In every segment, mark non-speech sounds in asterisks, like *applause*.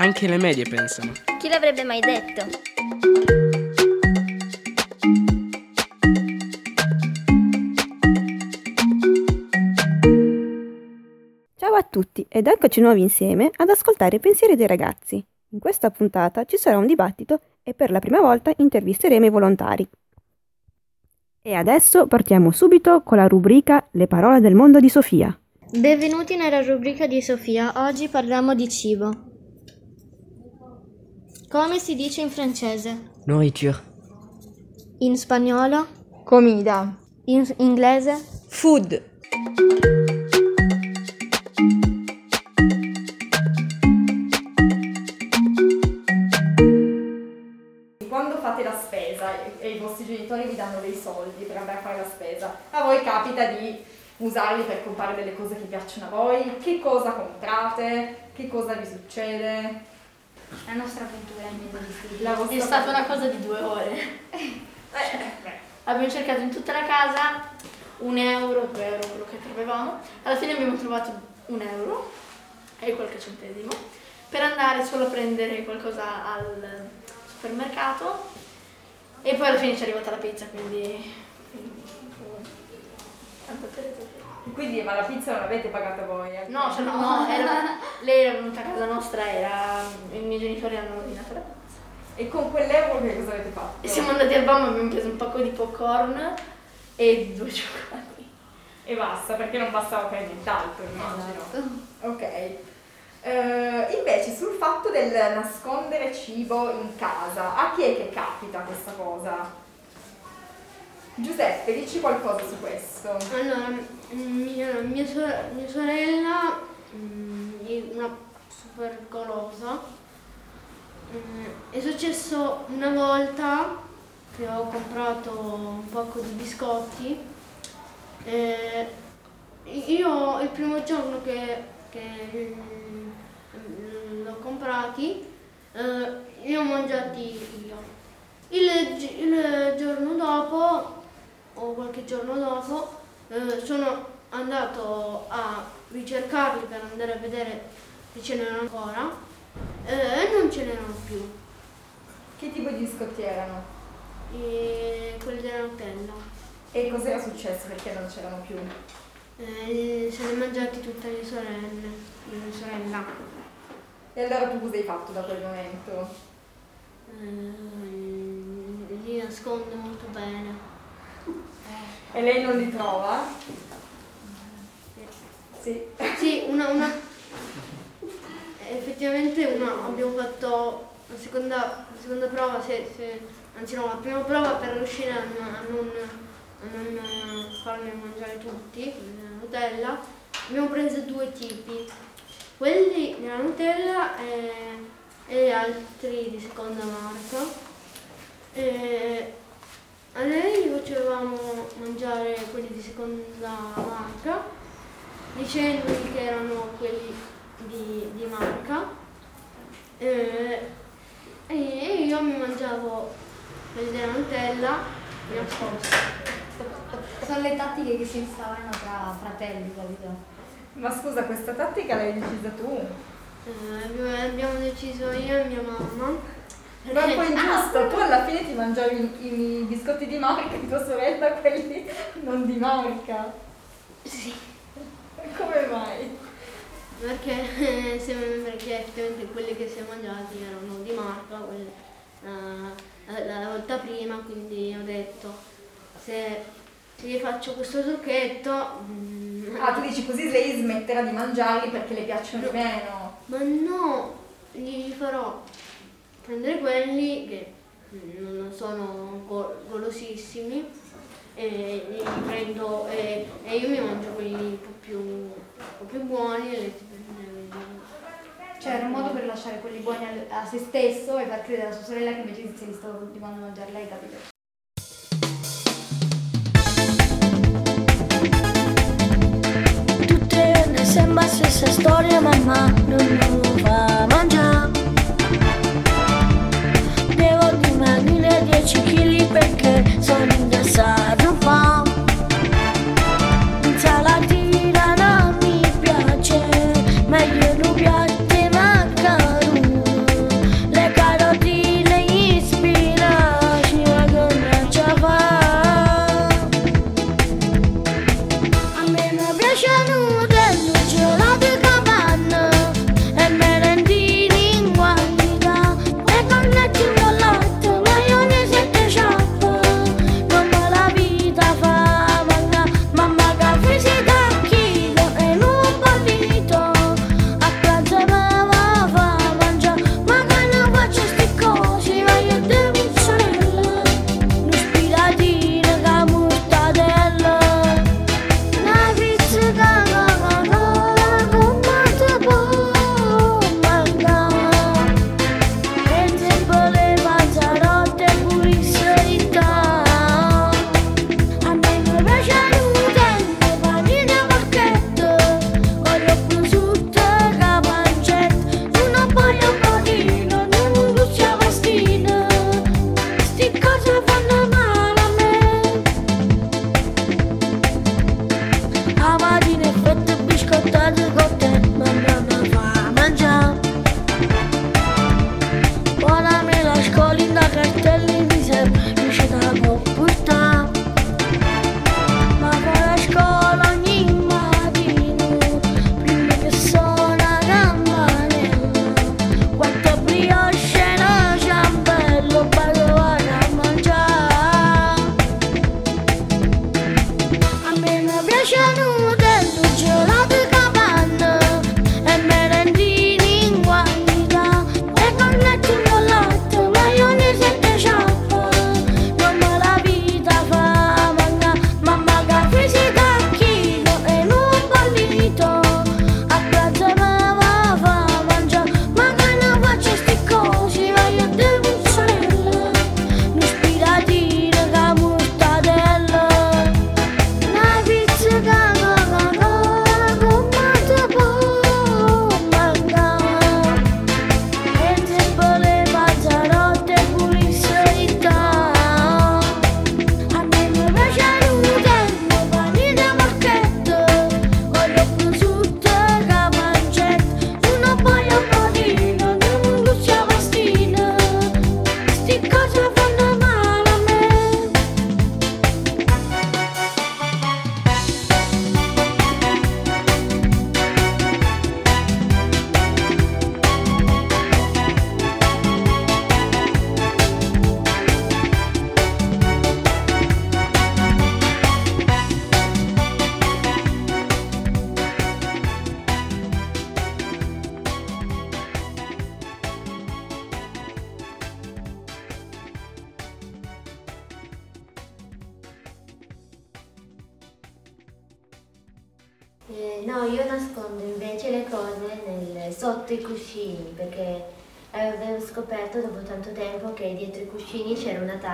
Anche le medie pensano. Chi l'avrebbe mai detto? Ciao a tutti ed eccoci nuovi insieme ad ascoltare i pensieri dei ragazzi. In questa puntata ci sarà un dibattito e per la prima volta intervisteremo i volontari. E adesso partiamo subito con la rubrica Le parole del mondo di Sofia. Benvenuti nella rubrica di Sofia. Oggi parliamo di cibo. Come si dice in francese? Nourriture. In spagnolo? Comida. In inglese? Food. Quando fate la spesa e i vostri genitori vi danno dei soldi per andare a fare la spesa, a voi capita di usarli per comprare delle cose che piacciono a voi? Che cosa comprate? Che cosa vi succede? La nostra avventura in mezzo di stili. È stata una cosa di due ore. Eh, beh, Abbiamo cercato in tutta la casa un euro, due euro, quello che trovavamo. Alla fine abbiamo trovato un euro e qualche centesimo per andare solo a prendere qualcosa al supermercato e poi alla fine ci è arrivata la pizza, quindi... tanta teoria. Quindi, ma la pizza non l'avete pagata voi? eh? No, cioè, no, no, *laughs* era- lei era venuta a casa nostra, era, i miei genitori hanno ordinato la pizza. E con quell'euro che cosa avete fatto? E siamo andati al BAM e abbiamo preso un pacco di popcorn e due cioccolati. E basta, perché non bastava per nient'altro, immagino. Ok. Eh, invece sul fatto del nascondere cibo in casa, a chi è che capita questa cosa? Giuseppe, dici qualcosa su questo. Allora, mia, mia sor- mia sorella mm, è una super golosa. Mm, È successo una volta che ho comprato un pacco di biscotti. e io il primo giorno che, che, mm, l'ho comprati, eh, li ho mangiati io. Il, il giorno dopo o qualche giorno dopo eh, sono andato a ricercarli per andare a vedere se ce n'erano ancora eh, e non ce n'erano più. Che tipo di biscotti erano? E quelli della Nutella. E cos'era successo perché non c'erano più? Eh, se li mangiati tutte le sorelle, le sorella. E allora tu cosa hai fatto da quel momento? Eh, li nasconde molto bene. E lei non li trova? Sì. Sì, una, una effettivamente una, abbiamo fatto la seconda, la seconda prova, se- se- anzi no, la prima prova per riuscire a, non- a non, a non farne mangiare tutti, la Nutella, abbiamo preso due tipi, quelli della Nutella e, e altri di seconda marca. E a lei gli facevamo mangiare quelli di seconda marca dicendogli che erano quelli di, di marca eh, e io mi mangiavo quelli della Nutella di nascosto. Sono le tattiche che si instaurano tra fratelli, capito? Ma scusa, questa tattica l'hai decisa tu? Eh, abbiamo- abbiamo deciso io e mia mamma. Ma perché- poi giusto, tu alla fine ti mangiavi i, i biscotti di marca di tua sorella, *laughs* quelli non di marca. Sì, *laughs* Come mai? perché, eh, se- perché effettivamente quelli che si è mangiati erano di marca, quelli, eh, la, la volta prima, quindi ho detto se, se gli faccio questo trucchetto... mm, Ah, tu dici così lei smetterà di mangiarli perché le piacciono di meno. Ma no, gli farò prendere quelli che non sono go- golosissimi e li prendo e, e io mi mangio quelli un po' più, un po' più buoni e le- Cioè era un modo per lasciare quelli buoni a se stesso e far credere a sua sorella che invece se li stava continuando a mangiare lei, capito? Tutte ne sembra stessa storia, mamma non lo fa 10 kg perché sono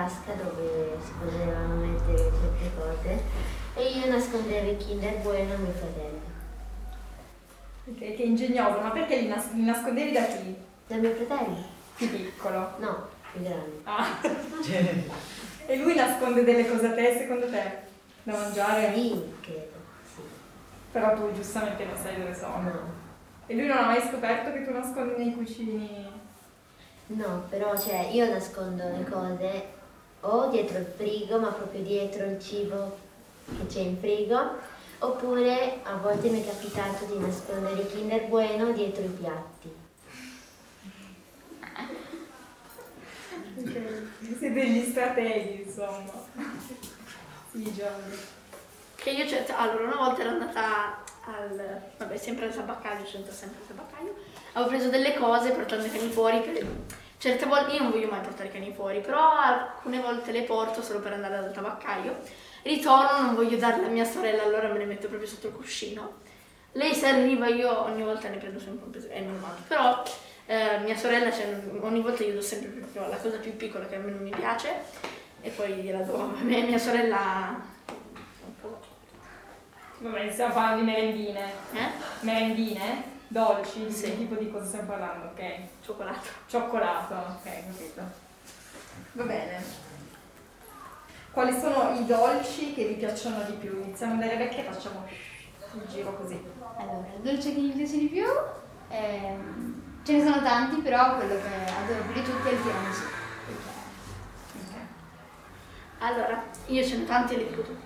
tasca dove si potevano mettere certe cose e io nascondevo i Kinder Bueno a mio fratello. Ok, che ingegnoso, ma perché li, nas- li nascondevi da chi? Da mio fratello? Più piccolo. No, più grande. Ah. *laughs* e lui nasconde delle cose a te, secondo te? Da mangiare? Sì, credo. Sì. Però tu giustamente non sai dove sono. No. E lui non ha mai scoperto che tu nascondi nei cucini? No, però cioè io nascondo le cose o dietro il frigo, ma proprio dietro il cibo che c'è in frigo, oppure a volte mi è capitato di nascondere i Kinder Bueno dietro i piatti. Siete degli strateghi, insomma. Sì, Giorgio. Che io certe, allora una volta ero andata al, vabbè sempre al tabaccaio, c'entro sempre al tabaccaio, avevo preso delle cose portando i cani fuori, per, certe volte, io non voglio mai portare i cani fuori, però alcune volte le porto solo per andare dal tabaccaio, ritorno, non voglio darle a mia sorella, allora me le metto proprio sotto il cuscino. Lei se arriva io ogni volta ne prendo sempre un peso, è normale, però eh, mia sorella cioè, ogni volta io do sempre proprio la cosa più piccola che a me non mi piace e poi gliela do a me, mia sorella Vabbè, stiamo parlando di merendine. Eh? Merendine? Dolci? Sì. che tipo di cosa stiamo parlando? Ok. Cioccolato. Cioccolato, ok, capito. Va bene. Quali sono i dolci che vi piacciono di più? Iniziamo dalle vecchie e facciamo il giro così. Allora, il dolce che mi piace di più, ehm, ce ne sono tanti, però quello che adoro più di tutti è il tiramisù. Ok. Allora, io ce ne tanti e li dico tutti.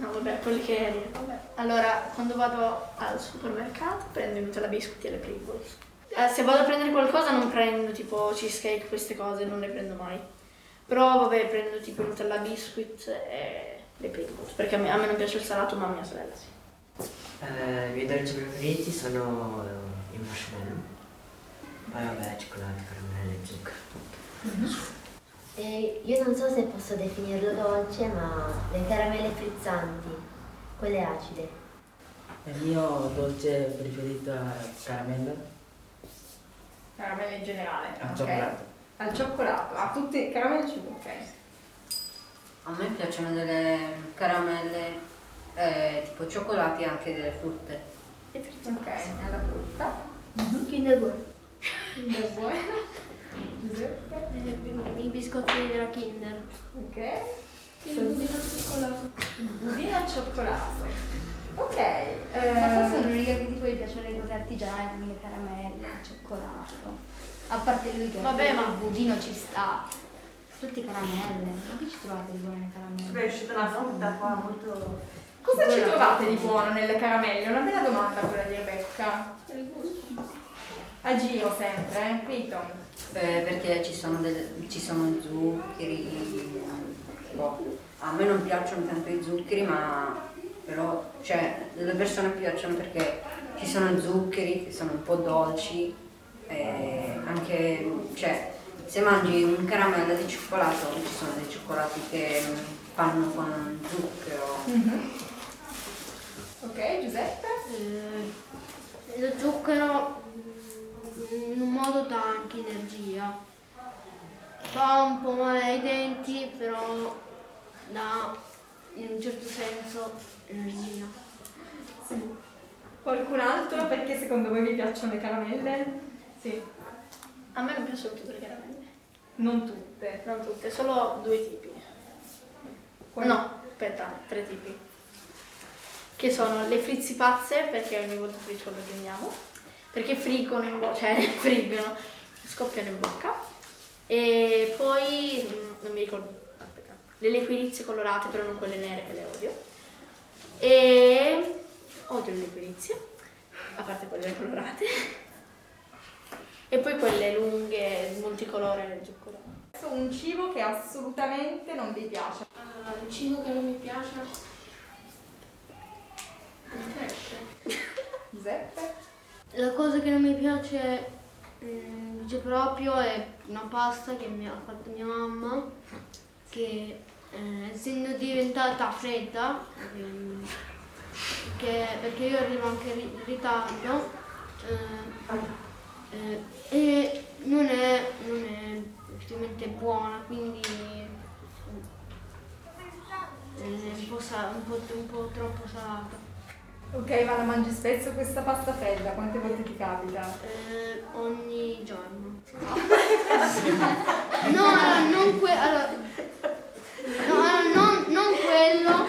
No, vabbè, quelli che... Vabbè. Allora, quando vado al supermercato prendo i Nutella Biscuit e le Pringles. Eh, se vado a prendere qualcosa non prendo tipo cheesecake, queste cose, non le prendo mai. Però vabbè, prendo tipo i Nutella Biscuit e le Pringles, perché a me, a me non piace il salato, ma a mia sorella sì. Eh, I miei dolci preferiti sono eh, i marshmallow. Poi vabbè, cioccolato, caramelle, zucchero. E io non so se posso definirlo dolce, ma le caramelle frizzanti, quelle acide. Il mio dolce preferito è caramella Caramelle in generale. al ok. cioccolato. Al cioccolato. A tutti caramelle al cibo, ok. A me piacciono delle caramelle eh, tipo cioccolati e anche delle frutte. Ok, alla frutta. Kinder Bueno. Kinder Bueno. I biscotti della Kinder. Ok. Il budino al cioccolato. Ok. Ma forse eh, sono l'unica che tipo gli piacciono le cose artigiane, come le caramelle, il cioccolato. A parte lui che Vabbè, ma- il budino ci sta. Tutte caramelle. Ma che ci trovate di buone caramelle? è uscita una frutta qua molto... Cosa ci trovate di buono nelle caramelle? Una bella domanda quella di Rebecca. A giro sempre, eh? Criton. Eh, perché ci sono, delle- ci sono zuccheri. boh. A me non piacciono tanto i zuccheri, ma però cioè, le persone piacciono perché ci sono zuccheri che sono un po' dolci. e anche cioè, se mangi un caramella di cioccolato, ci sono dei cioccolati che fanno con zucchero. Ok, Giuseppe? Eh, lo zucchero in un modo dà anche energia. Fa un po' male ai denti, però dà in un certo senso energia. Qualcun altro? Perché secondo voi vi piacciono le caramelle? Sì. A me non piacciono tutte le caramelle. Non tutte. Non tutte, solo due tipi. Quali? No, aspetta, tre tipi. Che sono le frizzi pazze, perché ogni volta friccio le prendiamo, perché friggono in bocca, cioè *laughs* friggono, scoppiano in bocca. E poi, mm, non mi ricordo, aspetta, le liquirizie colorate, però non quelle nere che le odio. E odio le liquirizie, a parte quelle colorate. E poi quelle lunghe, multicolore, zucchero. Un cibo che assolutamente non vi piace. Allora, il cibo che non mi piace. Il pesce. Giuseppe? La cosa che non mi piace mm, dice proprio è una pasta che mi ha fatto mia mamma che eh, essendo diventata fredda ehm, perché, perché io arrivo anche in ritardo eh, eh, e non è, non è effettivamente buona, quindi eh, è un po', sa- un po', un po' troppo salata. Ok, ma la mangi spesso questa pasta fredda? Quante volte ti capita? Eh, ogni giorno. *laughs* No, allora, non, que- allora, no, allora, non, non quello,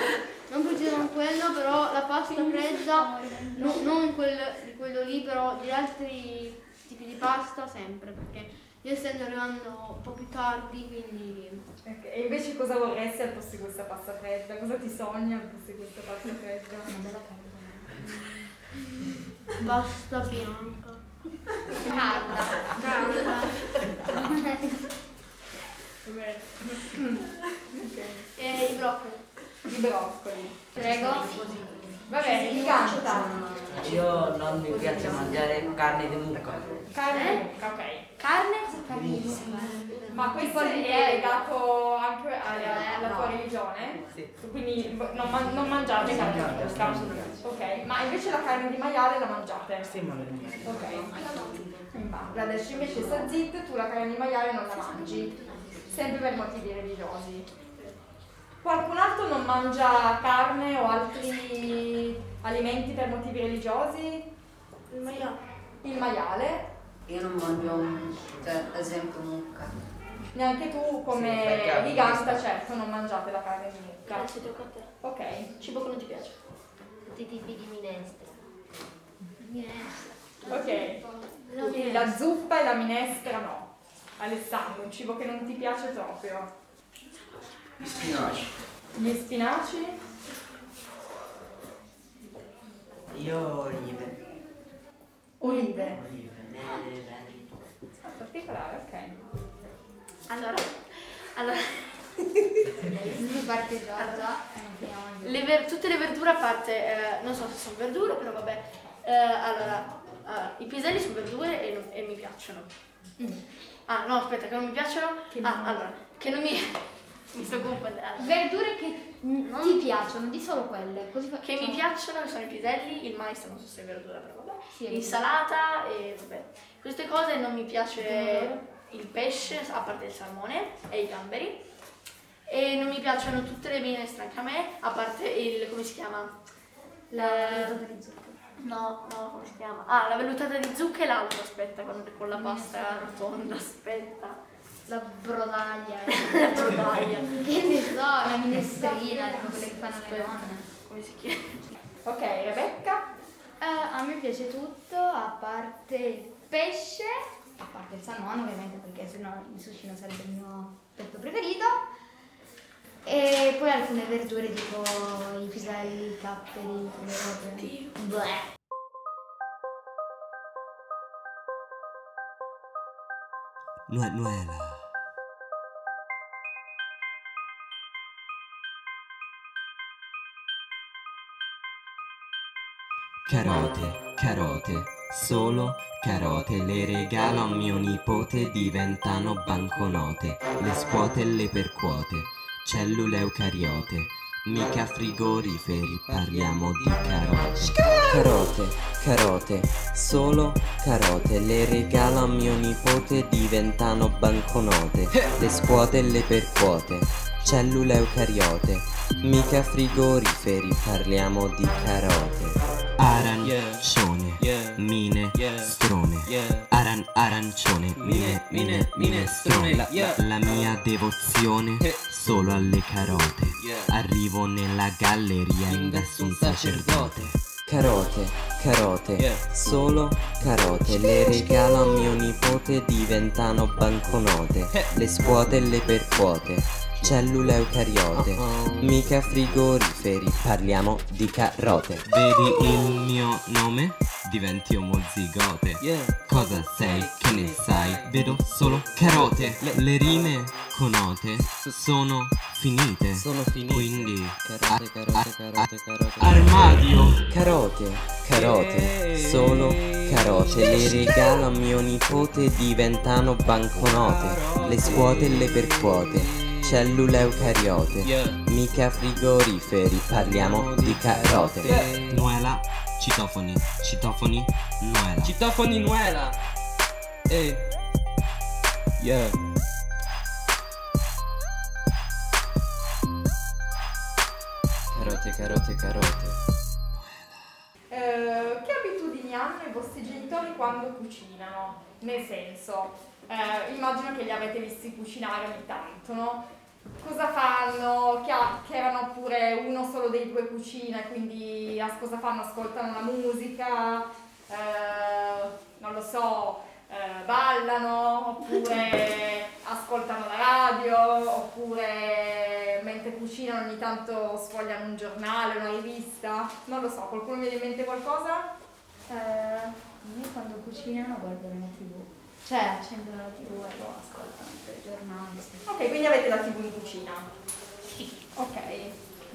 non preciso non quello, però la pasta fredda, no- non quel- di quello lì, però di altri tipi di pasta sempre, perché io essendo arrivando un po' più tardi, quindi Ok, E invece cosa vorresti al posto di questa pasta fredda? Cosa ti sogni al posto di questa pasta fredda? Pasta bianca. Calda. E i broccoli. I broccoli. Prego. Va bene, mi canta. Io non mi piace mangiare carne di mucca. Carne di mucca, ok. Carne? Ma questo è legato anche alla, alla tua religione? Sì. Quindi non, man- non mangiate carne di mucca? Ok, ma invece la carne di maiale la mangiate? Sì, ma mi piace. Ok. Bangladesh invece sta zit, tu la carne di maiale non la mangi, sempre per motivi religiosi. Qualcun altro non mangia carne o altri alimenti per motivi religiosi? Il maiale. Il maiale? Io non mangio, cioè, ad esempio, mucca. Neanche tu come Sì, giganta, certo, non mangiate la carne di mucca. Grazie, tocca a te. Ok. Cibo che non ti piace. Tutti i tipi di minestra. Ok. Quindi la zuppa e la minestra no. Alessandro, un cibo che non ti piace proprio. Gli spinaci. Gli spinaci? Io olive. Olive. Olive, nere, verdi. Ah, particolare, ok. Allora, allora e non finiamo di- le ver- tutte le verdure a parte, eh, non so se sono verdure, però vabbè. Eh, allora, ah, i piselli sono verdure e, non- e mi piacciono. Ah, no, aspetta, che non mi piacciono? ah, allora, che non mi... mi sto confondendo. Verdure che mm, ti piacciono, di solo quelle. Così fa- Che mi piacciono sono i piselli, il mais non so se è verdura, però vabbè. Sì, L'insalata e vabbè. Queste cose non mi piace il pesce, a parte il salmone e i gamberi. E non mi piacciono tutte le minestre anche a me, a parte il, come si chiama? La... No, no, come si chiama? Ah, la vellutata di zucca e l'altro, aspetta, con, con la pasta rotonda, aspetta. La brodaglia. *laughs* La brodaglia. che ne so, la minestrina, tipo quelle che fanno le donne. Come si chiama? Ok, Rebecca? Eh, a me piace tutto, a parte il pesce, a parte il salmone ovviamente perché sennò il sushi non sarebbe il mio piatto preferito. E poi alcune verdure tipo i piselli, i capperi, quelle robe. Bleh. Nue- Nuela. Carote, carote, solo carote le regalo a mio nipote diventano banconote, le scuote e le percuote, cellule eucariote, mica frigoriferi, parliamo di carote. Carote, carote, solo carote, le regalo a mio nipote diventano banconote, le scuote e le percuote, cellule eucariote, mica frigoriferi, parliamo di carote. Arancione, mine, strone, Aran, arancione, mine, mine, minestrone, la, la- la mia devozione solo alle carote, arrivo nella galleria indesso un sacerdote. Carote, carote, solo carote, le regalo a mio nipote diventano banconote, le scuote e le percuote, cellule eucariote, mica frigoriferi, parliamo di carote. Vedi il mio nome? Diventi omozigote. Cosa sei? Che ne sai? Vedo solo carote. Le, le rime conote sono finite. Sono finite. Quindi carote, carote, carote, carote. Armadio. Carote, carote, solo carote. Le regalo a mio nipote diventano banconote. Le scuote e le percuote. Cellule eucariote, mica frigoriferi, parliamo di carote. Nuela, citofoni, citofoni, nuela. Citofoni Nuela. Ehi. Yeah. Carote, carote, carote. Eh, che abitudini hanno i vostri genitori quando cucinano? Nel senso, eh, immagino che li avete visti cucinare ogni tanto, no? Cosa fanno? Chiacchierano oppure uno solo dei due cucina e quindi as- cosa fanno? Ascoltano la musica? Eh, non lo so, eh, ballano oppure *laughs* ascoltano la radio oppure mentre cucinano ogni tanto sfogliano un giornale, una rivista, non lo so, qualcuno mi viene in mente qualcosa? io quando cucinano guardano la tv. Cioè accendono la tv e lo ascoltano il telegiornale. Ok, quindi avete la tv in cucina? Sì. Ok.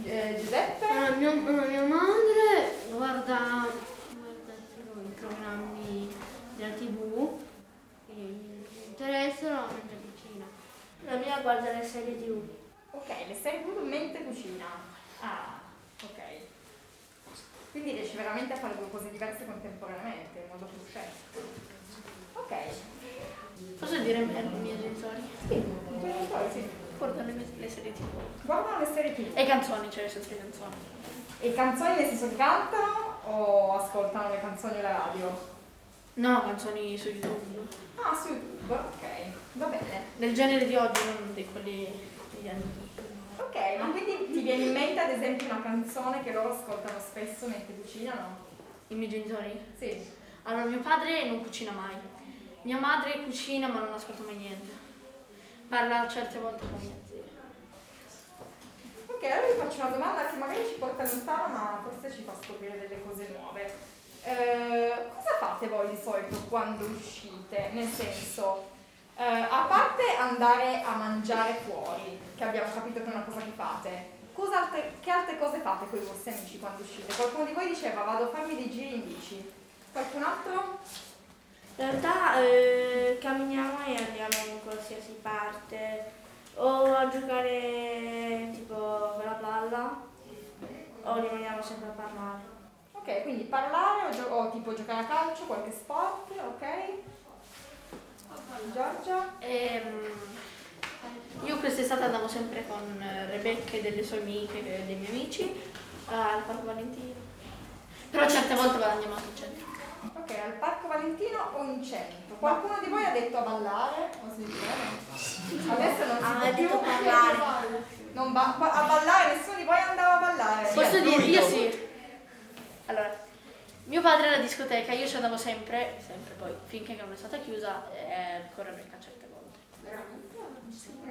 Eh, Giuseppe? Allora, mio- allora, mia madre guarda, guarda tipo i programmi della tv che gli interessano mentre cucina. La mia guarda le serie tv. Ok, le serie tv mentre cucina. Ah, ok. Quindi riesci veramente a fare due cose diverse contemporaneamente, in modo più scelto. Ok. Posso dire me- ai miei genitori? Sì, i tuoi genitori, sì. Guardano le, le serie tv. Guardano le serie tv. E canzoni, cioè le canzoni. E canzoni nel senso che cantano o ascoltano le canzoni alla radio? No, canzoni su YouTube. Ah, su YouTube, ok, va bene. Del genere di oggi, non di quelli degli anni. Ok, ma quindi ti viene in mente ad esempio una canzone che loro ascoltano spesso mentre cucinano? I miei genitori? Sì. Allora, mio padre non cucina mai. Mia madre cucina ma non ascolta mai niente. Parla certe volte con mia zia. Ok, allora vi faccio una domanda che magari ci porta lontano, ma forse ci fa scoprire delle cose nuove. Eh, cosa fate voi di solito quando uscite? Nel senso, eh, a parte andare a mangiare fuori, che abbiamo capito che è una cosa che fate, altre- che altre cose fate con i vostri amici quando uscite? Qualcuno di voi diceva vado a farmi dei giri in bici. Qualcun altro? In realtà eh, camminiamo e andiamo in qualsiasi parte o a giocare tipo con la palla o rimaniamo sempre a parlare. Ok, quindi parlare o, gio- o tipo giocare a calcio, qualche sport, ok? Giorgia? Ehm, io quest'estate andavo sempre con Rebecca e delle sue amiche e dei miei amici al Parco Valentino. Però certe volte andiamo anche in centro. Ok, al Parco Valentino o in centro? Qualcuno di voi ha detto a ballare? O si dice bene? Adesso non si Ah, può più parlare. Non ba- a ballare, nessuno di voi andava a ballare? Posso dire, io sì. Allora, mio padre alla discoteca, io ci andavo sempre, sempre poi, finché non è stata chiusa, eh, con Rebecca certe volte.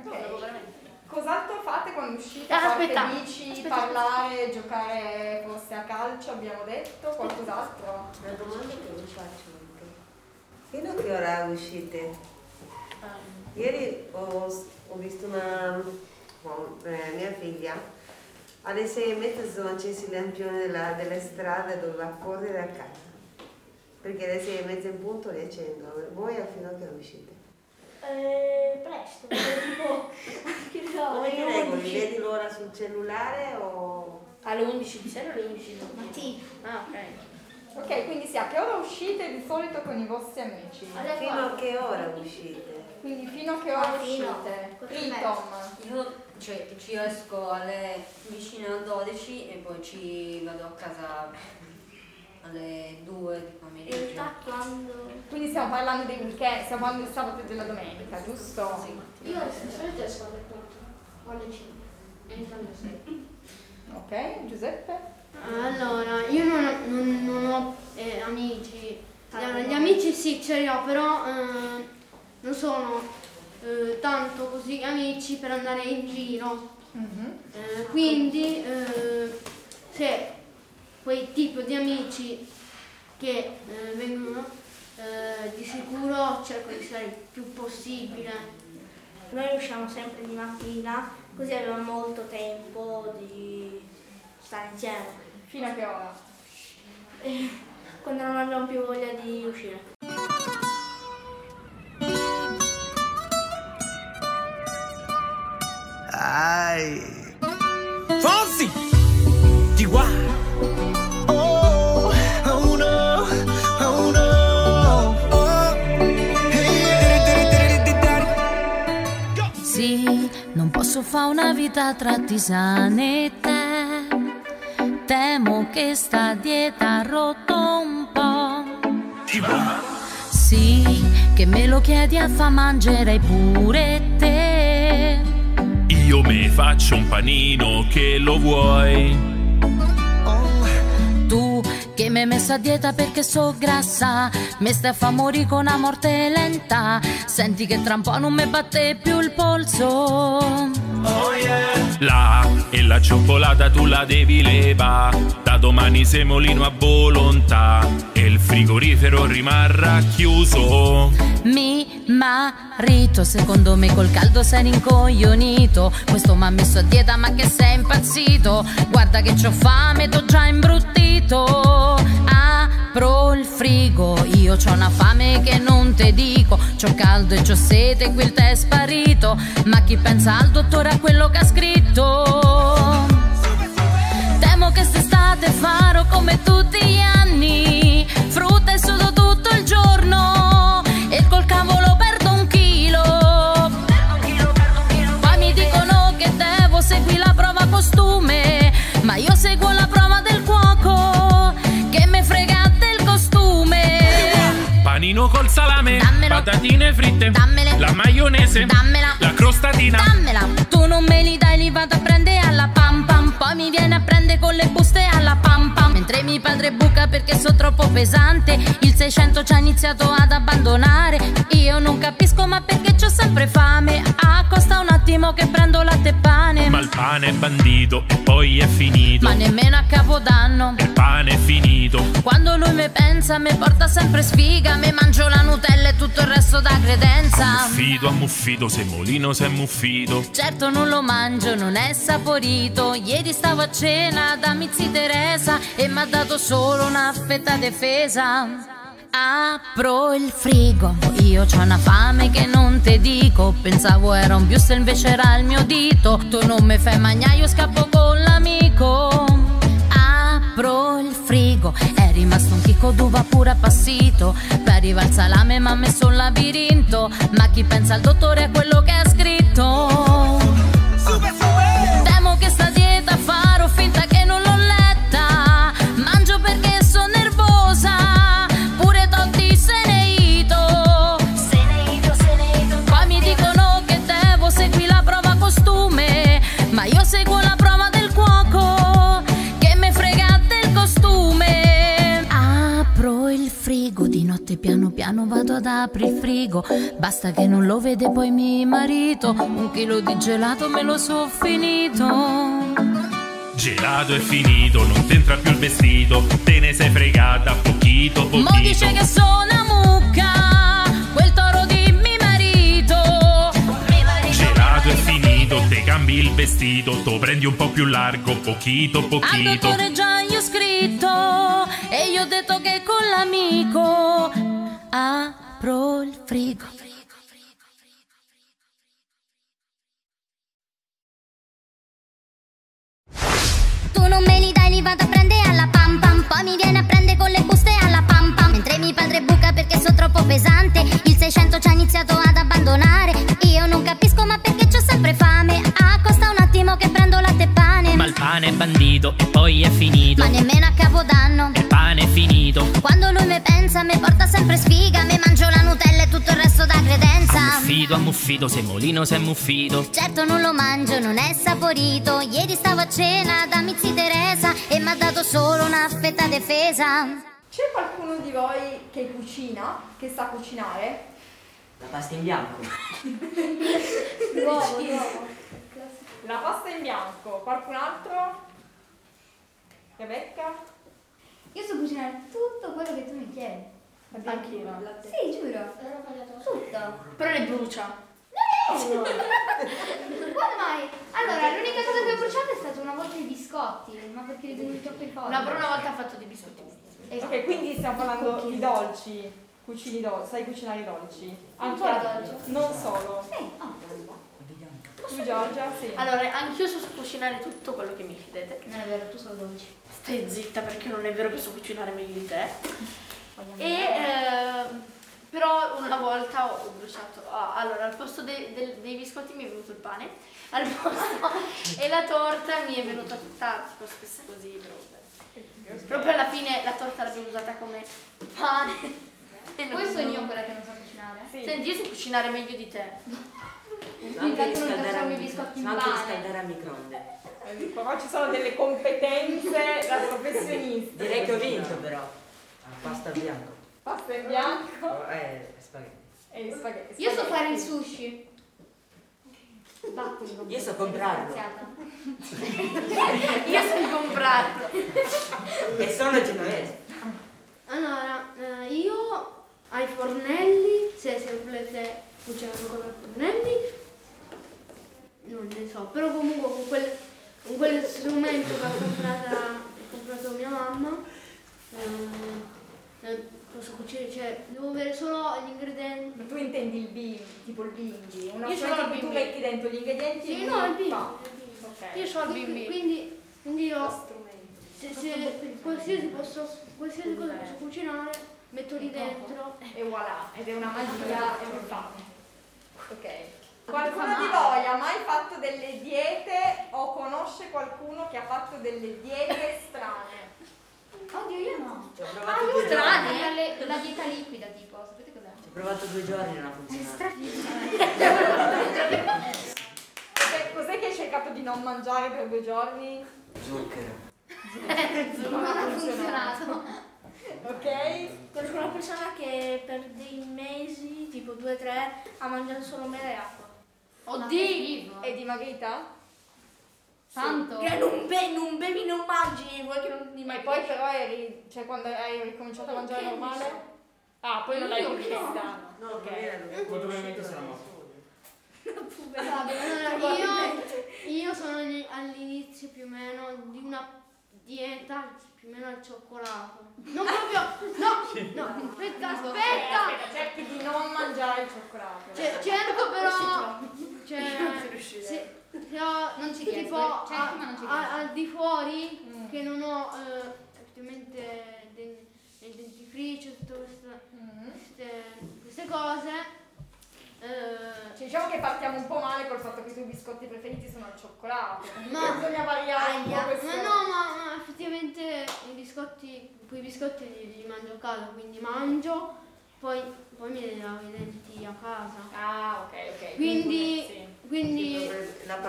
No, avevo veramente. Cos'altro fate quando uscite? Ah, Fate aspetta, bici, aspetta, parlare, giocare forse a calcio, abbiamo detto, qualcos'altro? La domanda che vi faccio anche. Fino a che ora uscite? Ieri ho, ho visto una oh, eh, mia figlia, alle sei e mezza si sono accesi i lampioni della, delle strade, doveva correre a casa. Perché alle sei e mezza in punto li accendo. Voi fino a che uscite? Eh, presto, tipo le Come ti regoli? 11. Vedi l'ora sul cellulare o... Alle 11 di sera o alle 11 di mattina? Ah, ok. Ok, quindi sì, a che ora uscite di solito con i vostri amici? Fino a che ora uscite? Quindi fino a che ora Mattino. uscite? Quattro e Ritom. Io cioè, ci esco alle vicine alle 12 e poi ci vado a casa alle 2 di In pomeriggio. realtà quando... Quindi stiamo parlando dei weekend, stiamo parlando del sabato e della domenica, giusto? Io di solito esco alle 4 o alle 5 e entro alle 6. Ok, Giuseppe? Allora, io non, non- non ho eh, amici. Allora, gli amici sì, ce li ho, però eh, non sono eh, tanto così amici per andare in giro. Eh, quindi, eh, se quei tipi di amici che eh, vengono, eh, di sicuro cerco di stare il più possibile. Noi usciamo sempre di mattina, così abbiamo molto tempo di stare insieme. Fino a che ora? *laughs* Quando non abbiamo più voglia di uscire. Ay. Fonsi. Posso fare una vita tra tisane e te. Temo che sta dieta rotto un po'. Sì, che me lo chiedi a fa mangerei pure te. Io me faccio un panino che lo vuoi. Che mi hai messo a dieta perché so grassa, mi stai a fa morire con una morte lenta. Senti che tra un po' non mi batte più il polso. La e la cioccolata tu la devi leva. Da domani semolino a volontà. Rimarrà chiuso. Mi marito, secondo me col caldo sei rincoglionito. Questo m'ha messo a dieta, ma che sei impazzito. Guarda che c'ho fame, t'ho già imbruttito. Apro il frigo, io c'ho una fame che non te dico. C'ho caldo e c'ho sete, qui il tè è sparito. Ma chi pensa al dottore a quello che ha scritto? Temo che quest'estate farò come tutti gli anni. Panino col salame. Patatine fritte. La maionese. La crostatina. Dammela, tu non me li dai, li vado a prendere alla pam pam. Poi mi viene a prendere con le buste alla pam pam. Mentre mi padre buca perché sono troppo pesante. Il 600 ci ha iniziato ad abbandonare. Io non capisco, ma perché c'ho sempre fame. Ah, costa un attimo che prendo latte e pane. Ma il pane è bandito e poi è finito. Ma nemmeno a capodanno. Il pane è finito. Quando lui mi pensa, mi porta sempre sfiga. Mi mangio la Nutella e tutto il resto da credenza. Muffito, ammuffito, semolino è muffito. Certo non lo mangio, non è saporito. Ieri stavo a cena da Mizzi Teresa e mi ha dato solo una fetta difesa. Apro il frigo, io c'ho una fame che non te dico. Pensavo era un e invece era il mio dito. Tu non mi fai mangiare, io scappo con l'amico. Apro il frigo, è rimasto un chicco d'uva pure appassito. Poi arriva il salame, ma ha messo un labirinto. Ma chi pensa al dottore a quello che ha scritto? Ad aprire il frigo. Basta che non lo vede poi mio marito. Un chilo di gelato me lo so finito. Gelato è finito, non t'entra più il vestito. Te ne sei fregata pochito, pochito. Mo dice che sono una mucca, quel toro di mio marito. Gelato è finito, te cambi il vestito. To prendi un po' più largo, pochito, Al pochito. dottore già io ho scritto e io ho detto che frigo. Tu non me li dai, li vado a prendere alla pam pam. Poi mi viene a prendere con le buste alla pam pam. Mentre mi padre buca perché sono troppo pesante. Il 600 ci ha iniziato ad abbandonare. Io non capisco, ma perché pane. Bandito e poi è finito. Ma nemmeno a capodanno. Il pane è finito. Quando lui mi pensa, mi porta sempre sfiga. Mi mangio la Nutella e tutto il resto da credenza. Muffito, ammuffito, semolino è muffito. Certo non lo mangio, non è saporito. Ieri stavo a cena da Mizzi Teresa e mi ha dato solo una fetta difesa. C'è qualcuno di voi che cucina, che sa cucinare? La pasta in bianco. *laughs* Nuovo, nuovo. La pasta in bianco, qualcun altro? Rebecca? Io so cucinare tutto quello che tu mi chiedi. Anch'io. Sì, giuro. Tutto. Però le brucia. No! *laughs* Quando mai? Allora, l'unica cosa che ho bruciato è stato una volta i biscotti, ma perché li tenevo troppo forti. No, però una volta ha fatto dei biscotti. Ok, quindi stiamo parlando di dolci. Cucini dolci, sai cucinare i dolci? Anche Ancora dolci? Non solo. Sì, oh. Tu Giorgia? Sì. Allora, anch'io so cucinare tutto quello che mi chiedete. Non è vero, tu solo dolci. Stai zitta perché non è vero che so cucinare meglio di te. *laughs* E eh, però una volta ho bruciato. ah, allora, al posto dei- del- dei biscotti mi è venuto il pane, al posto *laughs* e la torta mi è venuta tutta tipo spessa così. Però, proprio alla fine la torta l'abbiamo usata come pane. E Poi non- sono io quella che non so cucinare. Senti, io so cucinare meglio di te. *laughs* Anche riscaldare a- biscotti in anche riscaldare a microonde. Eh, Qua ci sono delle competenze da professionisti. Direi che ho vinto però. A pasta bianco. Pasta in bianco Oh, eh, spaghetti. e gli spaghetti. Io so fare il sushi. Battimi, Io so comprarlo. *laughs* Io so comprarlo. E sono genovese. Allora, eh, io ai fornelli, se, se volete cucinare con i fornelli, non ne so, però comunque con quel, con quel strumento che ha comprato, ha comprato mia mamma, eh, eh, posso cucinare, cioè devo avere solo gli ingredienti. Ma tu intendi il bimbi, tipo il bimbi? Una Io sono cui tu metti dentro gli ingredienti Sì, e no, il bimbi. fa. il bimbi. Ok. Io so il Quindi- bimbi. Quindi, quindi io, se, se qualsiasi, posso, qualsiasi cosa posso cucinare, metto lì dentro. E voilà, ed è una magia e un fatto. Ok. Qualcuno di voi ha mai fatto delle diete o conosce qualcuno che ha fatto delle diete strane? Oddio, io no. Ah, io strane, la dieta liquida tipo, sapete cos'è? Ci ho provato due giorni e non ha funzionato. Cos'è, cos'è che hai cercato di non mangiare per due giorni? Zucchero. Non ha funzionato. Ok? Conosco una persona che per dei mesi, tipo due o tre, ha mangiato solo mele e acqua. Oddio! È dimagrita? Santo. Che non, be- non bevi, non mangi, vuoi che non E dimagri? poi però eri, cioè quando hai ricominciato a mangiare normale? so. Ah, poi non l'hai Io più vista. No, Ok. Probabilmente sarà morto. Allora, io, io sono all'inizio più o meno di una dieta più o meno al cioccolato. Non proprio, no, no, aspetta, aspetta. Non mangiare il cioccolato. Cioè, cerco però, cioè, se, se ho, Non ci tipo riesco, a- non ci a- al di fuori che non ho eh, effettivamente del, del dentifricio, tutte queste, queste, queste cose. eh, Cioè, diciamo che partiamo un po' male col fatto che i tuoi biscotti preferiti sono al cioccolato. Ma- Ma bisogna variare un po' questo. ma no, ma, ma effettivamente i biscotti, quei biscotti li, li mangio a casa, quindi mangio, poi, poi mi lavo i denti a casa. Ah, ok, ok. Quindi, sì. quindi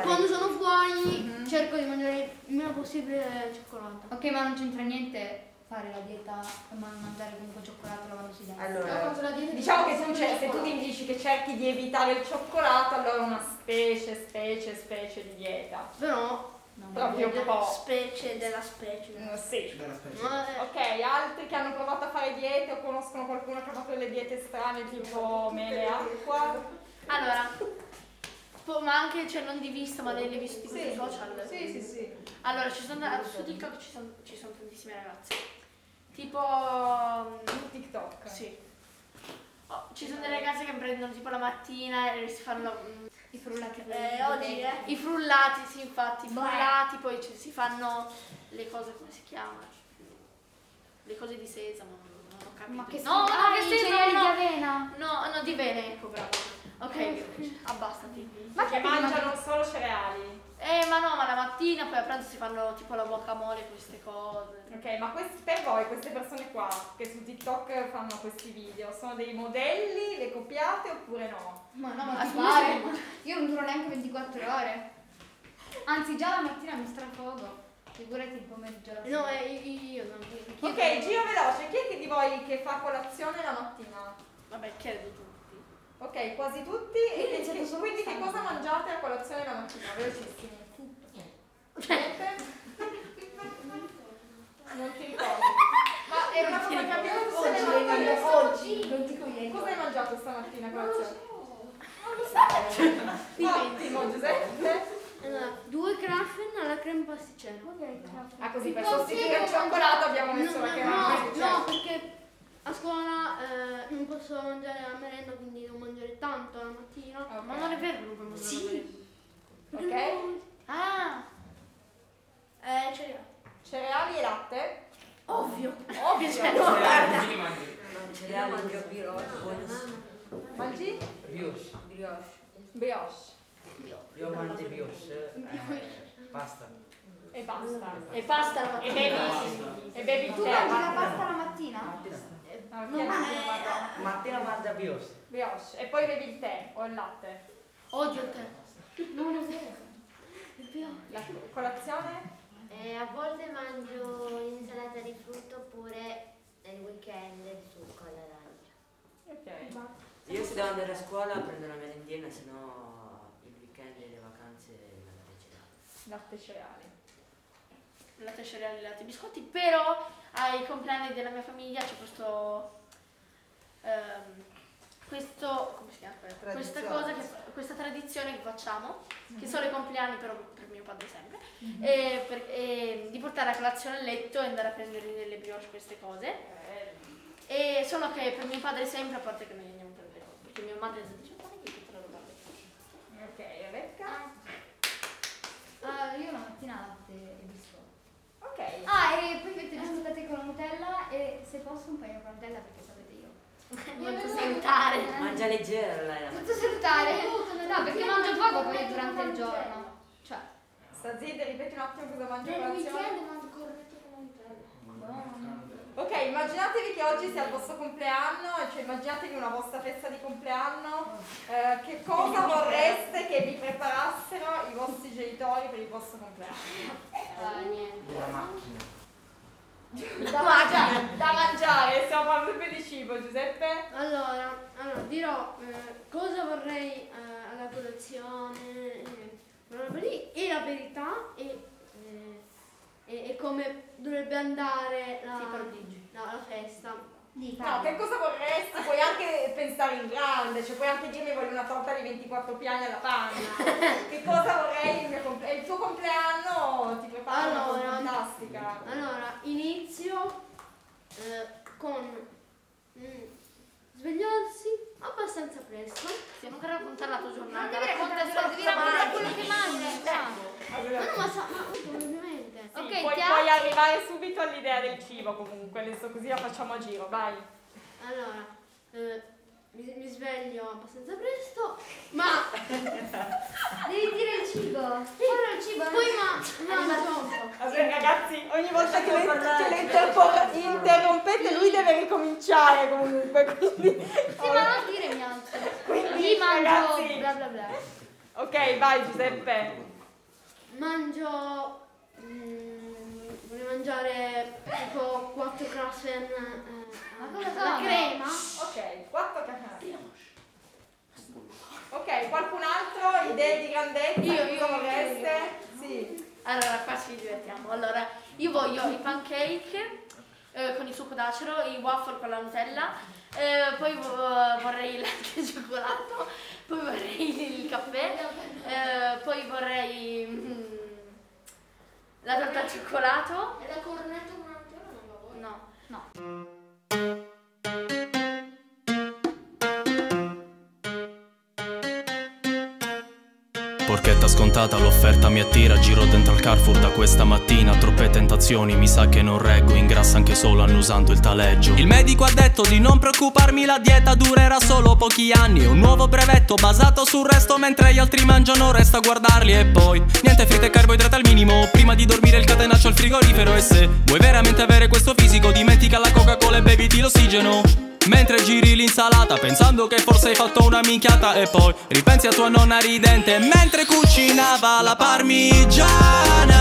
quando sono fuori cerco di mangiare il meno possibile cioccolato. Ok, ma non c'entra niente fare la dieta ma mangiare comunque cioccolato lavandosi i denti. Allora, Diciamo che tu, cer- se tu mi dici che cerchi di evitare il cioccolato, allora è una specie, specie, specie di dieta. Però Proprio un po'. Specie della specie. Mm, Sì. Della specie. ma, Ok, altri che hanno provato a fare diete o conoscono qualcuno che ha fatto delle diete strane tipo mele e acqua? Allora, po- ma anche, cioè non di vista, ma nelle visti sui social. Sì, sì, sì. Allora, ci sono, su TikTok ci sono, ci sono tantissime ragazze. Tipo... Su TikTok. Sì. Oh, ci sono delle ragazze che prendono tipo la mattina e si fanno mm, I frullati Eh, oggi, eh. i frullati, sì, infatti, i frullati, poi ci- si fanno le cose, come si chiama? Le cose di sesamo, non ho capito. Ma che no, no, ah, che i sesamo, no. di avena. No, no, di bene, ecco, bravo. Ok, abbastati. Ma che mangiano solo cereali? Eh, ma no, ma la mattina poi a pranzo si fanno tipo la guacamole, queste cose. Ok, ma questi, per voi queste persone qua che su TikTok fanno questi video sono dei modelli, le copiate oppure no? Ma no, ma pare? Io non duro neanche 24 ore. Anzi, già la mattina mi strafogo. Figurati il pomeriggio. la no, eh, io io- Ok, giro veloce, chi è che di voi che fa colazione la mattina? Vabbè, credo tutti. Ok, quasi tutti. E che- che- quindi che cosa mangiate a colazione la mattina? Velocissimi. Niente? Non ti *laughs* ricordi? Ma è una cosa che abbiamo tutte le Oggi, mattine. oggi, non dico ieri. Cosa hai mangiato stamattina a colazione? Non lo so. *laughs* Ottimo, Giuseppe. Allora, due craffen alla crema pasticcera. Ah, così per sostituire il cioccolato abbiamo messo la crema No, pasticcera. no, perché a scuola eh, non posso mangiare la merenda, quindi devo mangiare tanto la mattina. Ok. Ma non è vero, non mangiare la merenda. Ok? Ah! Eh, cereali. Cereali e latte? Ovvio. Ovvio. Cioè, no, guarda. Io mangio brioche. Mangi? Brioche. Brioche. Brioche. Io mangio brioche. eh, pasta. E basta. E pasta la E bevi, e bevi Tu mangi la pasta la mattina? Ah, Non ok. è- Mattina mangio brioche. Brioche. E poi bevi il tè o il latte. Odio il tè. Non è vero. La colazione? E a volte mangio insalata di frutta oppure nel weekend il succo all'arancia. Ok. Io se devo andare a scuola prendo la merendina, se no il weekend e le vacanze la cereali. Latte cereali. Latte cereali, latte e biscotti, però ai compleanni della mia famiglia c'è questo, ehm, questo, come si chiama? Questa cosa, che, questa tradizione che facciamo, che sono i compleanni però per mio padre sempre, e per- e di portare a colazione a letto e andare a prendere nelle brioche queste cose. E solo che per mio padre sempre, a parte che noi andiamo per le cose, perché mia madre dice, ma che te la roba a letto?" Ok, Rebecca? Ah, io la mattina latte. Ok. Ah, e poi metto i biscotti con la Nutella e se posso un paio con la Nutella perché sapete io. *laughs* Molto salutare. Mangia leggera lei la Tutto salutare. No, perché mangio poco poi durante il giorno. Cioè, Sta zitta, ripeti un attimo cosa mangi a Nel colazione. weekend mangio corretto con la Nutella. Ok, immaginatevi che oggi sia il vostro compleanno, cioè immaginatevi una vostra festa di compleanno, eh, che cosa vorreste che vi preparassero i vostri genitori per il vostro compleanno? eh, niente. Una macchina. Da *laughs* mangiare, da mangiare, stiamo parlando sempre di cibo, Giuseppe? Allora, allora dirò eh, cosa vorrei eh, alla colazione, eh, e la verità e, eh, e- e come dovrebbe andare la, no, la festa. No, che cosa vorresti? Puoi anche pensare in grande, cioè puoi anche dirmi voglio una torta di 24 piani alla panna. *laughs* che cosa vorrei il mio compleanno? E il tuo compleanno ti prepara una cosa Allora, fantastica. allora inizio eh, con mm, svegliarsi abbastanza presto. Sì, non raccontare la tua giornata, Non devi racconta raccontare solo la tua giornata, mangi. quello che mangi, Ecco. Ma no, ma sa, ma ovviamente. Sì, Ok, puoi, puoi arrivare subito all'idea del cibo comunque, adesso così la facciamo a giro, vai. Allora, eh, mi, mi sveglio abbastanza presto, ma *laughs* Devi dire il cibo. Quello è il cibo. poi ma, mangio. Allora, ragazzi, ogni volta che le, che le interpo- interrompete lui deve ricominciare comunque, quindi... Sì, ma non dire alzo. Quindi, Lì mangio ragazzi- bla bla bla. Ok, vai Giuseppe. Mangio. Mangiare tipo 4 croissant. Eh, Ma cosa la sono? crema. Ok, quattro cacagne. Ok, qualcun altro? Idee di grandezza? Io, io, vorreste? Sì. Allora, qua ci divertiamo. Allora, io voglio i pancake eh, con il succo d'acero, i waffle con la Nutella, eh, poi vo- vorrei il latte e cioccolato, poi vorrei il caffè, eh, poi vorrei mm, la torta al cioccolato. E la cornetta con la Nutella non la voglio. No. No. Porchetta scontata, l'offerta mi attira Giro dentro al Carrefour da questa mattina Troppe tentazioni, mi sa che non reggo Ingrassa anche solo annusando il taleggio. Il medico ha detto di non preoccuparmi La dieta durerà solo pochi anni un nuovo brevetto basato sul resto Mentre gli altri mangiano resta a guardarli E poi, niente fritte e carboidrati al minimo Prima di dormire il catenaccio al frigorifero E se vuoi veramente avere questo fisico Dimentica la Coca-Cola e beviti l'ossigeno Mentre giri l'insalata pensando che forse hai fatto una minchiata E poi ripensi a tua nonna ridente Mentre cucinava la parmigiana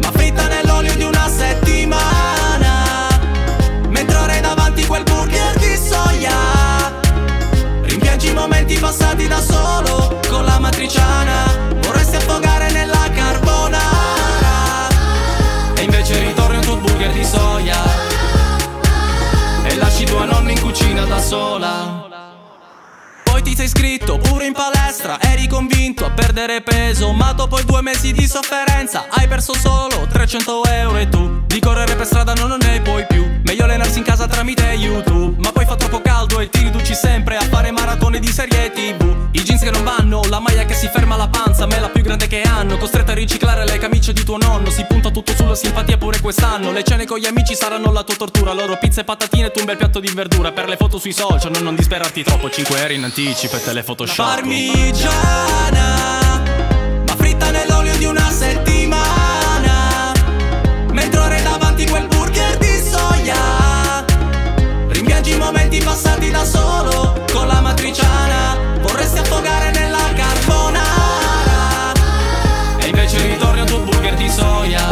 Ma fritta nell'olio di una settimana Mentre ora davanti quel burger di soia. Rimpiangi i momenti passati da solo con la matriciana Vorresti affogare cucina da sola. Poi ti sei iscritto pure in palestra, eri convinto a perdere peso, ma dopo due mesi di sofferenza hai perso solo 300 euro e tu Di correre per strada no, non ne puoi più. Meglio allenarsi in casa tramite YouTube. Ma poi fa troppo caldo e ti riduci sempre a fare maratone di serie tv I jeans che non vanno, la maglia che si ferma alla panza Me la più grande che hanno. Costretta a riciclare le camicie di tuo nonno. Si punta tutto sulla simpatia pure quest'anno. Le cene con gli amici saranno la tua tortura. Loro pizza e patatine e tu un bel piatto di verdura. Per le foto sui social no, non disperarti troppo. 5 euro in anticipo e te le photoshop. Parmigiana Ma fritta nell'olio di una settimana passati da solo Con la matriciana. Vorresti affogare nella carbonara. E invece ritorni al tuo burger di soia.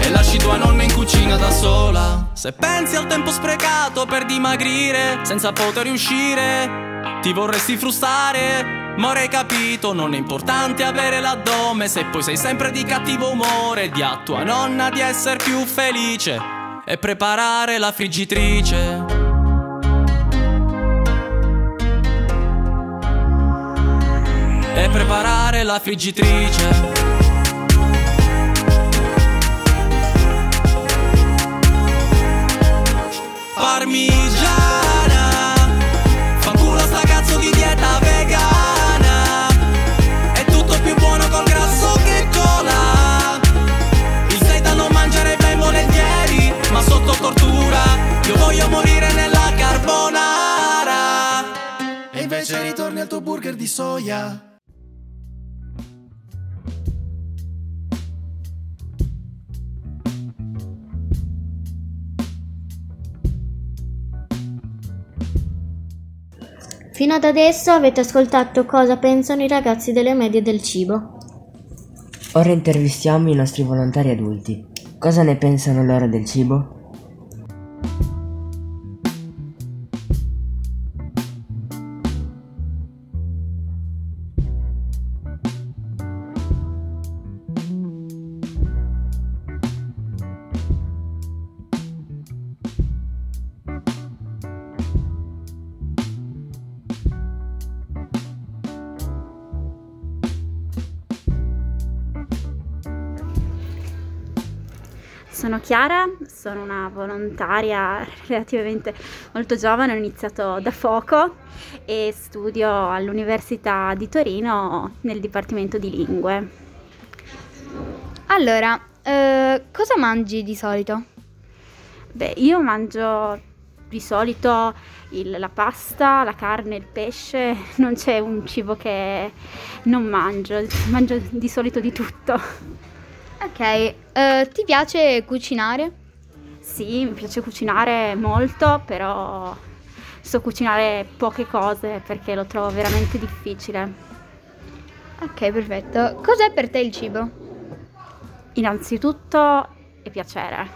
E lasci tua nonna in cucina da sola. Se pensi al tempo sprecato per dimagrire Senza poter uscire Ti vorresti frustare. Ma ora hai capito, non è importante avere l'addome. Se poi sei sempre di cattivo umore Di a tua nonna di essere più felice E preparare la friggitrice. E preparare la friggitrice. Parmigiana voglio morire nella carbonara E invece ritorni al tuo burger di soia Fino ad adesso avete ascoltato cosa pensano i ragazzi delle medie del cibo. Ora intervistiamo i nostri volontari adulti. Cosa ne pensano loro del cibo? Chiara, sono una volontaria relativamente molto giovane, ho iniziato da poco e studio all'Università di Torino nel Dipartimento di Lingue. Allora, eh, cosa mangi di solito? Beh, io mangio di solito il- la pasta, la carne, il pesce, *laughs* non c'è un cibo che non mangio, mangio di solito di tutto. Ok, eh, ti piace cucinare? Sì, mi piace cucinare molto, però so cucinare poche cose perché lo trovo veramente difficile. Ok, perfetto. Cos'è per te il cibo? Innanzitutto è piacere,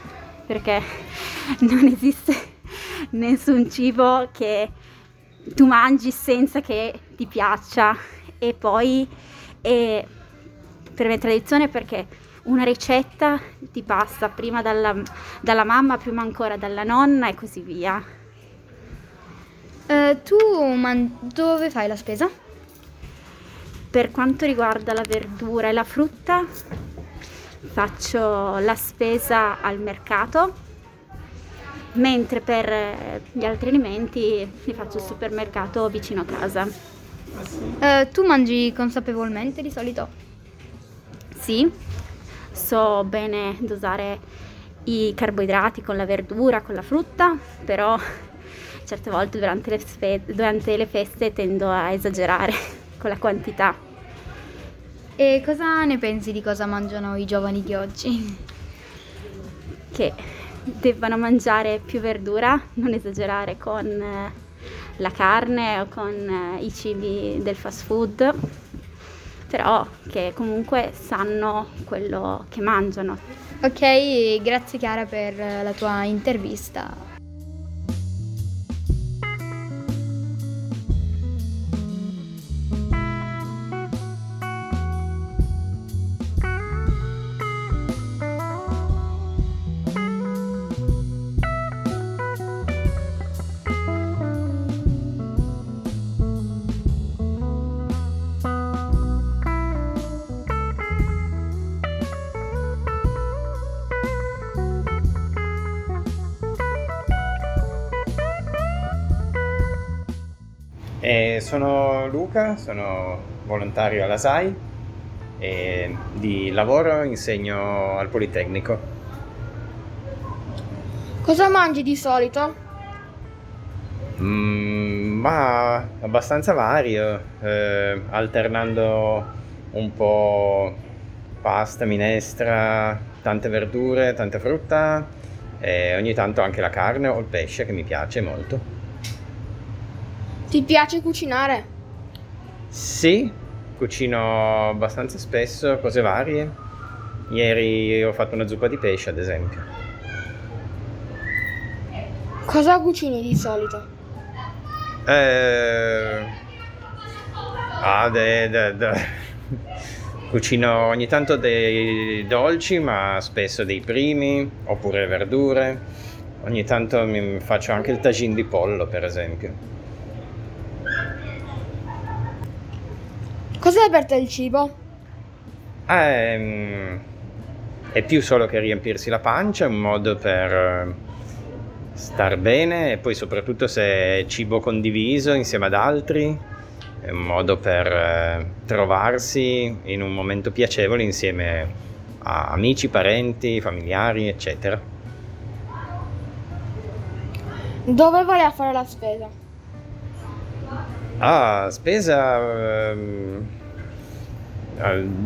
perché *laughs* non esiste nessun cibo che tu mangi senza che ti piaccia e poi è per me tradizione perché una ricetta ti passa prima dalla, dalla mamma, prima ancora dalla nonna e così via. Eh, tu man- dove fai la spesa? Per quanto riguarda la verdura e la frutta, faccio la spesa al mercato, mentre per gli altri alimenti li faccio al supermercato vicino a casa. Eh, tu mangi consapevolmente di solito? Sì, so bene dosare i carboidrati con la verdura, con la frutta, però certe volte durante le, spe- durante le feste tendo a esagerare *laughs* con la quantità. E cosa ne pensi di cosa mangiano i giovani di oggi? Che debbano mangiare più verdura, non esagerare con eh, la carne o con eh, i cibi del fast food, però che comunque sanno quello che mangiano. Ok, grazie Chiara per la tua intervista. Sono Luca, sono volontario alla SAI e di lavoro insegno al Politecnico. Cosa mangi di solito? Mm, ma abbastanza vario, eh, alternando un po' pasta, minestra, tante verdure, tanta frutta e ogni tanto anche la carne o il pesce che mi piace molto. Ti piace cucinare? Sì, cucino abbastanza spesso, cose varie. Ieri ho fatto una zuppa di pesce, ad esempio. Cosa cucini di solito? Eh... Ah, de, de- de- *laughs* Cucino ogni tanto dei dolci, ma spesso dei primi, oppure verdure. Ogni tanto mi faccio anche il tagine di pollo, per esempio. Cos'è per te il cibo? Ehm, è più solo che riempirsi la pancia, è un modo per eh, star bene e poi soprattutto se è cibo condiviso insieme ad altri, è un modo per eh, trovarsi in un momento piacevole insieme a amici, parenti, familiari, eccetera. Dove vai a fare la spesa? Ah, spesa ehm, eh,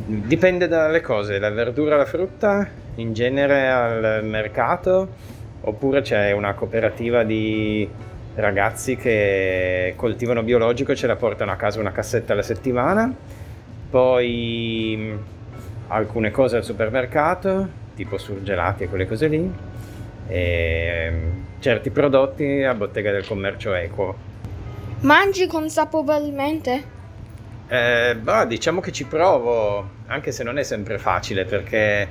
dipende dalle cose, la verdura, la frutta, in genere al mercato, oppure c'è una cooperativa di ragazzi che coltivano biologico e ce la portano a casa una cassetta alla settimana. Poi alcune cose al supermercato, tipo surgelati e quelle cose lì. E certi prodotti a bottega del commercio equo. Mangi consapevolmente? Eh, bah, diciamo che ci provo, anche se non è sempre facile, perché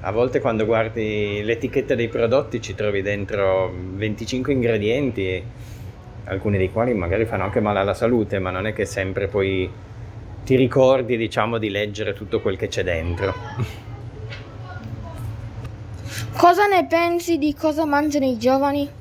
a volte quando guardi l'etichetta dei prodotti ci trovi dentro 25 ingredienti, alcuni dei quali magari fanno anche male alla salute, ma non è che sempre poi ti ricordi, diciamo, di leggere tutto quel che c'è dentro. Cosa ne pensi di cosa mangiano i giovani?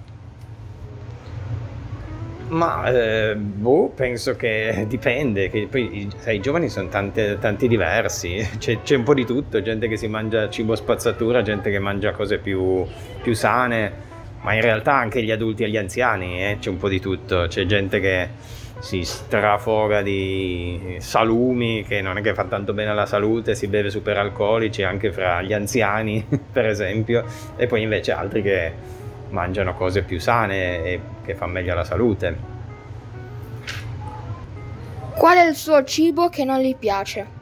Ma eh, boh, penso che *laughs* dipende, che poi sai, i giovani sono tante- tanti diversi, *laughs* c'è, c'è un po' di tutto, gente che si mangia cibo spazzatura, gente che mangia cose più, più sane, ma in realtà anche gli adulti e gli anziani, eh, c'è un po' di tutto, c'è gente che si strafoga di salumi, che non è che fa tanto bene alla salute, si beve superalcolici anche fra gli anziani, *laughs* per esempio, e poi invece altri che mangiano cose più sane e che fanno meglio alla salute. Qual è il suo cibo che non gli piace?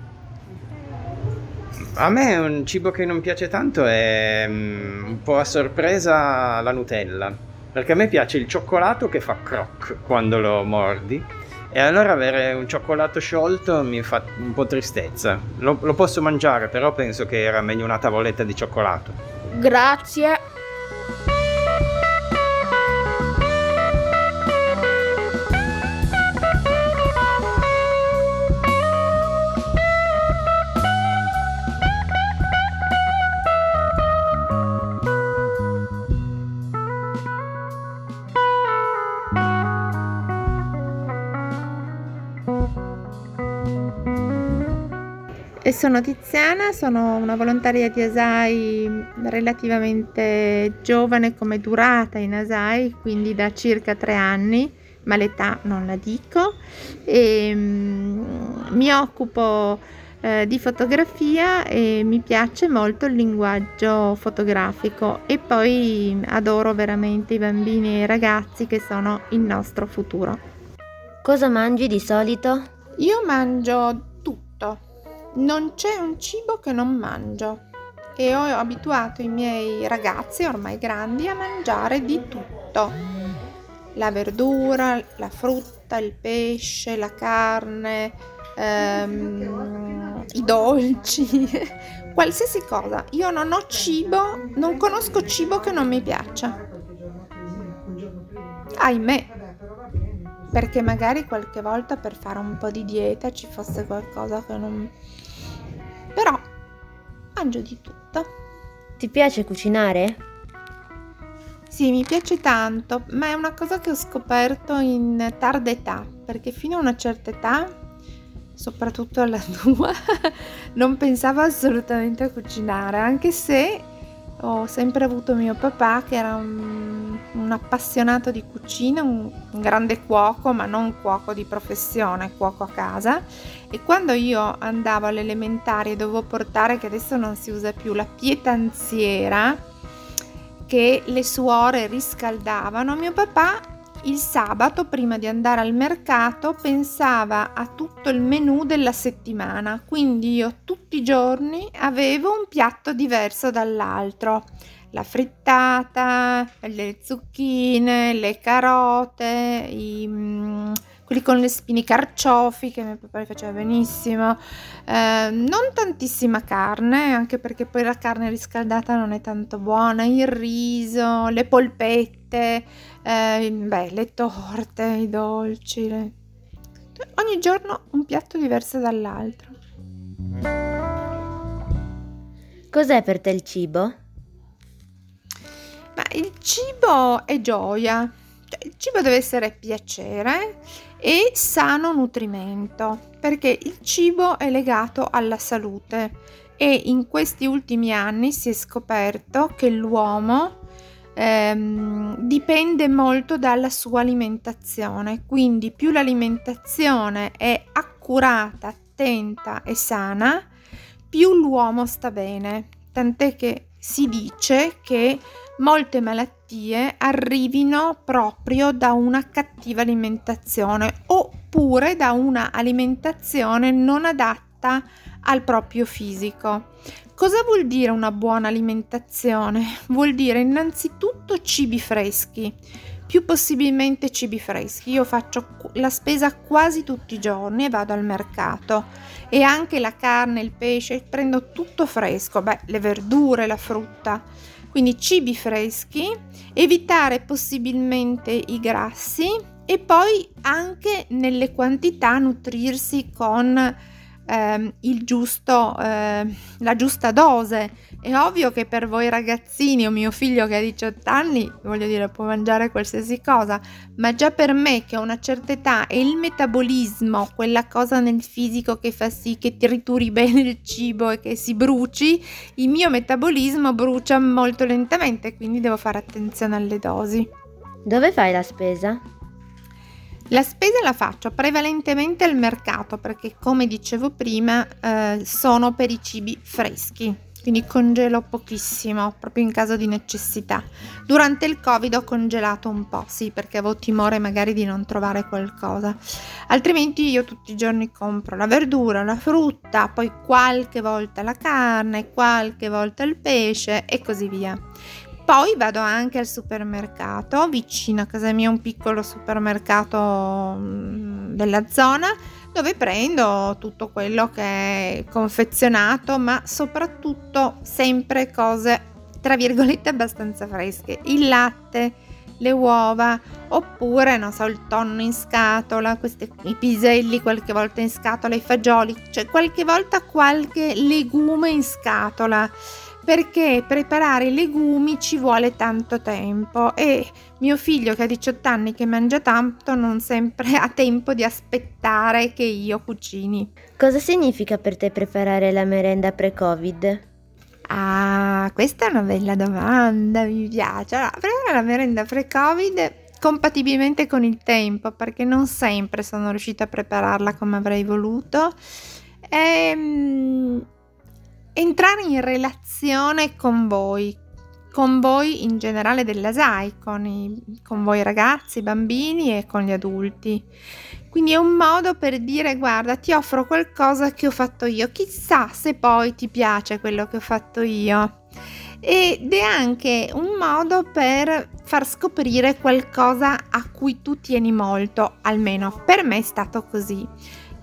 A me un cibo che non piace tanto è mm, un po' a sorpresa la Nutella, perché a me piace il cioccolato che fa croc quando lo mordi e allora avere un cioccolato sciolto mi fa un po' tristezza. Lo, lo posso mangiare, però penso che era meglio una tavoletta di cioccolato. Grazie. Sono Tiziana, sono una volontaria di ASAI relativamente giovane come durata in ASAI, quindi da circa tre anni, ma l'età non la dico. E, mm, mi occupo eh, di fotografia e mi piace molto il linguaggio fotografico e poi adoro veramente i bambini e i ragazzi che sono il nostro futuro. Cosa mangi di solito? Io mangio non c'è un cibo che non mangio e ho abituato i miei ragazzi ormai grandi a mangiare di tutto. La verdura, la frutta, il pesce, la carne, ehm, i dolci, *laughs* qualsiasi cosa. Io non ho cibo, non conosco cibo che non mi piaccia. Ahimè, perché magari qualche volta per fare un po' di dieta ci fosse qualcosa che non... Però mangio di tutto. Ti piace cucinare? Sì, mi piace tanto, ma è una cosa che ho scoperto in tarda età, perché fino a una certa età, soprattutto alla *laughs* tua, non pensavo assolutamente a cucinare, anche se ho sempre avuto mio papà che era un, un appassionato di cucina, un, un, grande cuoco, ma non cuoco di professione, cuoco a casa. E quando io andavo alle elementari e dovevo portare, che adesso non si usa più, la pietanziera che le suore riscaldavano, mio papà il sabato, prima di andare al mercato, pensava a tutto il menù della settimana, quindi io tutti i giorni avevo un piatto diverso dall'altro. La frittata, le zucchine, le carote, i, mm, quelli con le spine, carciofi che mio papà faceva benissimo, eh, non tantissima carne, anche perché poi la carne riscaldata non è tanto buona, il riso, le polpette, eh, beh, le torte, i dolci. Le... Ogni giorno un piatto diverso dall'altro. Cos'è per te il cibo? Ma il cibo è gioia. Cioè, il cibo deve essere piacere e sano nutrimento, perché il cibo è legato alla salute e in questi ultimi anni si è scoperto che l'uomo ehm, dipende molto dalla sua alimentazione, quindi più l'alimentazione è accurata, attenta e sana, più l'uomo sta bene. Tant'è che si dice che molte malattie arrivino proprio da una cattiva alimentazione oppure da una alimentazione non adatta al proprio fisico. Cosa vuol dire una buona alimentazione? Vuol dire innanzitutto cibi freschi, più possibilmente cibi freschi. Io faccio la spesa quasi tutti i giorni e vado al mercato e anche la carne, il pesce, prendo tutto fresco, beh, le verdure, la frutta. Quindi cibi freschi, evitare possibilmente i grassi e poi anche nelle quantità nutrirsi con ehm, il giusto, eh, la giusta dose. È ovvio che per voi ragazzini o mio figlio che ha 18 anni, voglio dire, può mangiare qualsiasi cosa, ma già per me che ho una certa età e il metabolismo, quella cosa nel fisico che fa sì che trituri *laughs* bene il cibo e che si bruci, il mio metabolismo brucia molto lentamente, quindi devo fare attenzione alle dosi. Dove fai la spesa? La spesa la faccio prevalentemente al mercato perché come dicevo prima eh, sono per i cibi freschi, quindi congelo pochissimo proprio in caso di necessità. Durante il Covid ho congelato un po', sì, perché avevo timore magari di non trovare qualcosa. Altrimenti io tutti i giorni compro la verdura, la frutta, poi qualche volta la carne, qualche volta il pesce e così via. Poi vado anche al supermercato, vicino a casa mia un piccolo supermercato mm, della zona dove prendo tutto quello che è confezionato, ma soprattutto sempre cose tra virgolette abbastanza fresche. Il latte, le uova, oppure non so, il tonno in scatola, questi, i piselli qualche volta in scatola, i fagioli, cioè qualche volta qualche legume in scatola perché preparare i legumi ci vuole tanto tempo e mio figlio che ha 18 anni che mangia tanto non sempre *laughs* ha tempo di aspettare che io cucini. Cosa significa per te preparare la merenda pre-Covid? Ah, questa è una bella domanda, mi piace. Allora, preparare la merenda pre-Covid compatibilmente con il tempo, perché non sempre sono riuscita a prepararla come avrei voluto. Ehm entrare in relazione con voi, con voi in generale della SAI, con, i, con voi ragazzi, bambini e con gli adulti. Quindi è un modo per dire guarda ti offro qualcosa che ho fatto io, chissà se poi ti piace quello che ho fatto io. Ed è anche un modo per far scoprire qualcosa a cui tu tieni molto, almeno per me è stato così.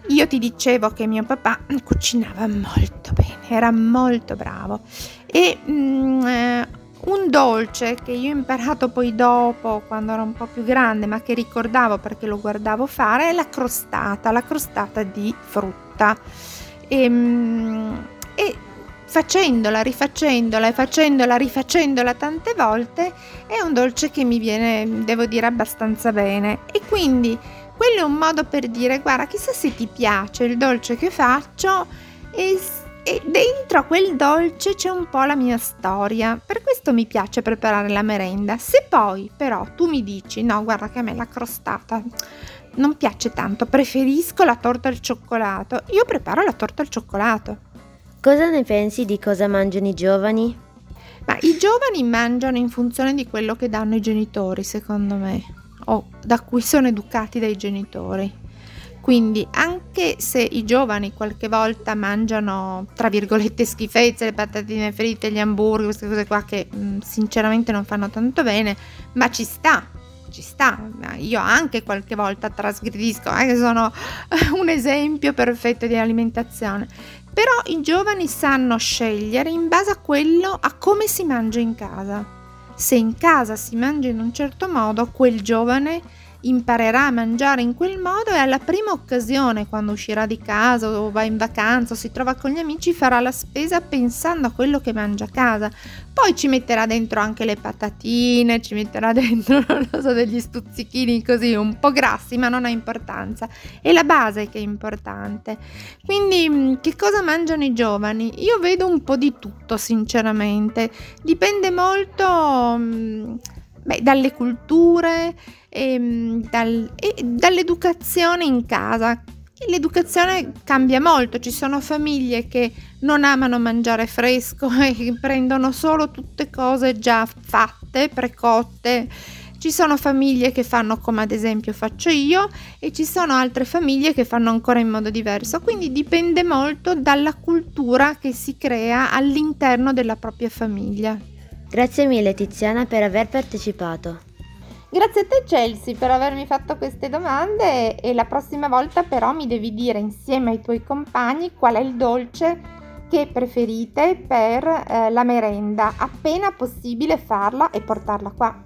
Io ti dicevo che mio papà cucinava molto bene, era molto bravo e mm, eh, un dolce che io ho imparato poi dopo, quando ero un po' più grande, ma che ricordavo perché lo guardavo fare, è la crostata, la crostata di frutta. E, mm, e facendola, rifacendola e facendola, rifacendola tante volte, è un dolce che mi viene, devo dire, abbastanza bene. E quindi quello è un modo per dire guarda chissà se ti piace il dolce che faccio e, e dentro a quel dolce c'è un po' la mia storia. Per questo mi piace preparare la merenda. Se poi però tu mi dici no guarda che a me la crostata non piace tanto, preferisco la torta al cioccolato, io preparo la torta al cioccolato. Cosa ne pensi di cosa mangiano i giovani? Ma i giovani mangiano in funzione di quello che danno i genitori, secondo me, o da cui sono educati dai genitori. Quindi anche se i giovani qualche volta mangiano, tra virgolette, schifezze, le patatine fritte, gli hamburger, queste cose qua che mh, sinceramente non fanno tanto bene, ma ci sta, ci sta. Io anche qualche volta trasgredisco, eh, che sono un esempio perfetto di alimentazione. Però i giovani sanno scegliere in base a quello, a come si mangia in casa. Se in casa si mangia in un certo modo, quel giovane imparerà a mangiare in quel modo e alla prima occasione, quando uscirà di casa o va in vacanza o si trova con gli amici, farà la spesa pensando a quello che mangia a casa. Poi ci metterà dentro anche le patatine, ci metterà *laughs* dentro, non so, degli stuzzichini così un po' grassi, ma non ha importanza. È la base che è importante. Quindi, mm, che cosa mangiano i giovani? Io vedo un po' di tutto, sinceramente. Dipende molto mm, beh, dalle culture e, ehm, dal, e dall'educazione in casa. L'educazione cambia molto, ci sono famiglie che non amano mangiare fresco *laughs* e prendono solo tutte cose già fatte, precotte. Ci sono famiglie che fanno come ad esempio faccio io e ci sono altre famiglie che fanno ancora in modo diverso, quindi dipende molto dalla cultura che si crea all'interno della propria famiglia. Grazie mille Tiziana per aver partecipato. Grazie a te Chelsea per avermi fatto queste domande e la prossima volta però mi devi dire insieme ai tuoi compagni qual è il dolce che preferite per eh, la merenda, appena possibile farla e portarla qua.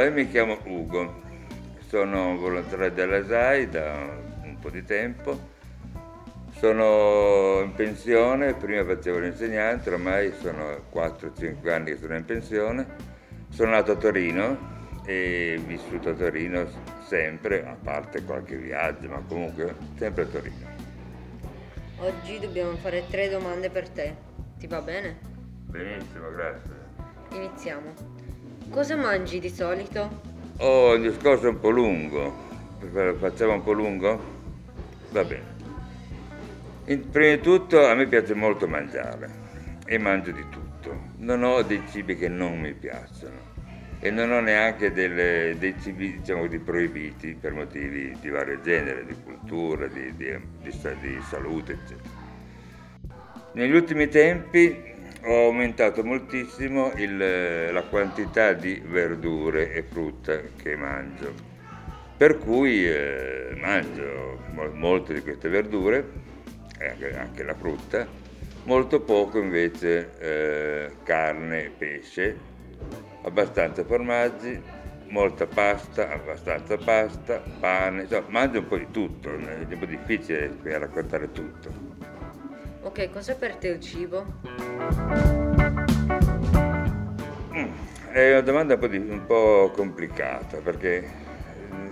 Allora, io mi chiamo Ugo, sono volontario della SAI da un po' di tempo, sono in pensione, prima facevo l'insegnante, ormai sono 4-5 anni che sono in pensione, sono nato a Torino e vissuto a Torino sempre, a parte qualche viaggio, ma comunque sempre a Torino. Oggi dobbiamo fare tre domande per te. Ti va bene? Benissimo, grazie. Iniziamo. Cosa mangi di solito? Oh, il discorso è un po' lungo. Facciamo un po' lungo? Va bene. In- prima di tutto a me piace molto mangiare e mangio di tutto. Non ho dei cibi che non mi piacciono e non ho neanche delle- dei cibi diciamo così proibiti per motivi di vario genere, di cultura, di, di- di di salute, eccetera. Negli ultimi tempi ho aumentato moltissimo il- la quantità di verdure e frutta che mangio, per cui eh, mangio mo- molte di queste verdure, anche, anche la frutta, molto poco invece eh, carne e pesce, abbastanza formaggi, molta pasta, abbastanza pasta, pane, insomma mangio un po' di tutto, è un po' difficile raccontare tutto. Ok, cos'è per te il cibo? È una domanda un po', di- un po' complicata perché, eh,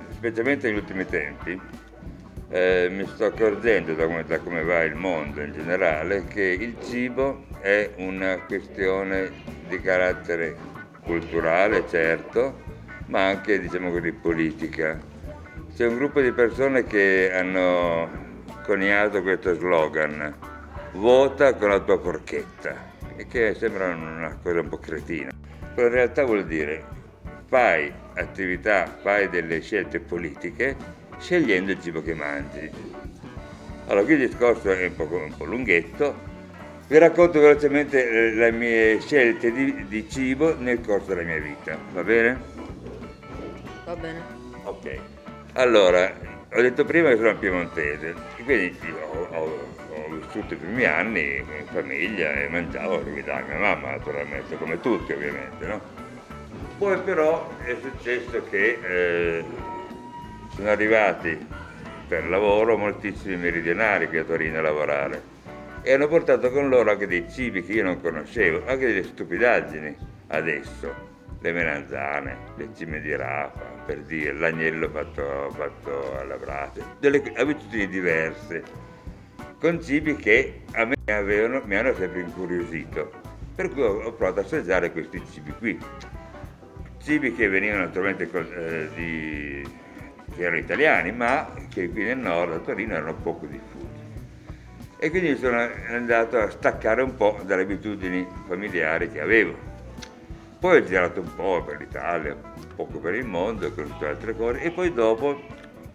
specialmente negli ultimi tempi, eh, mi sto accorgendo da come, da come va il mondo in generale che il cibo è una questione di carattere culturale, certo, ma anche, diciamo così, politica. C'è un gruppo di persone che hanno coniato questo slogan, vota con la tua forchetta, e che sembra una cosa un po' cretina. Però in realtà vuol dire fai attività, fai delle scelte politiche scegliendo il cibo che mangi. Allora qui il discorso è un po', un po' lunghetto, Vi racconto velocemente le mie scelte di, di cibo nel corso della mia vita, va bene? Va bene. Ok. Allora, ho detto prima che sono piemontese, quindi ho, ho- vissuto i primi anni in famiglia e mangiavo quello che mia mamma, naturalmente, come tutti ovviamente, no? Poi però è successo che eh, sono arrivati per lavoro moltissimi meridionali qui a Torino a lavorare e hanno portato con loro anche dei cibi che io non conoscevo, anche delle stupidaggini adesso, le melanzane, le cime di rafa, per dire, l'agnello fatto, fatto alla brace, delle abitudini diverse, con cibi che a me avevano, mi hanno sempre incuriosito, per cui ho, provato ad assaggiare questi cibi qui. Cibi che venivano naturalmente eh, di, che erano italiani, ma che qui nel nord, a Torino, erano poco diffusi. E quindi sono andato a staccare un po' dalle abitudini familiari che avevo. Poi ho girato un po' per l'Italia, un poco per il mondo, ho conosciuto altre cose e poi dopo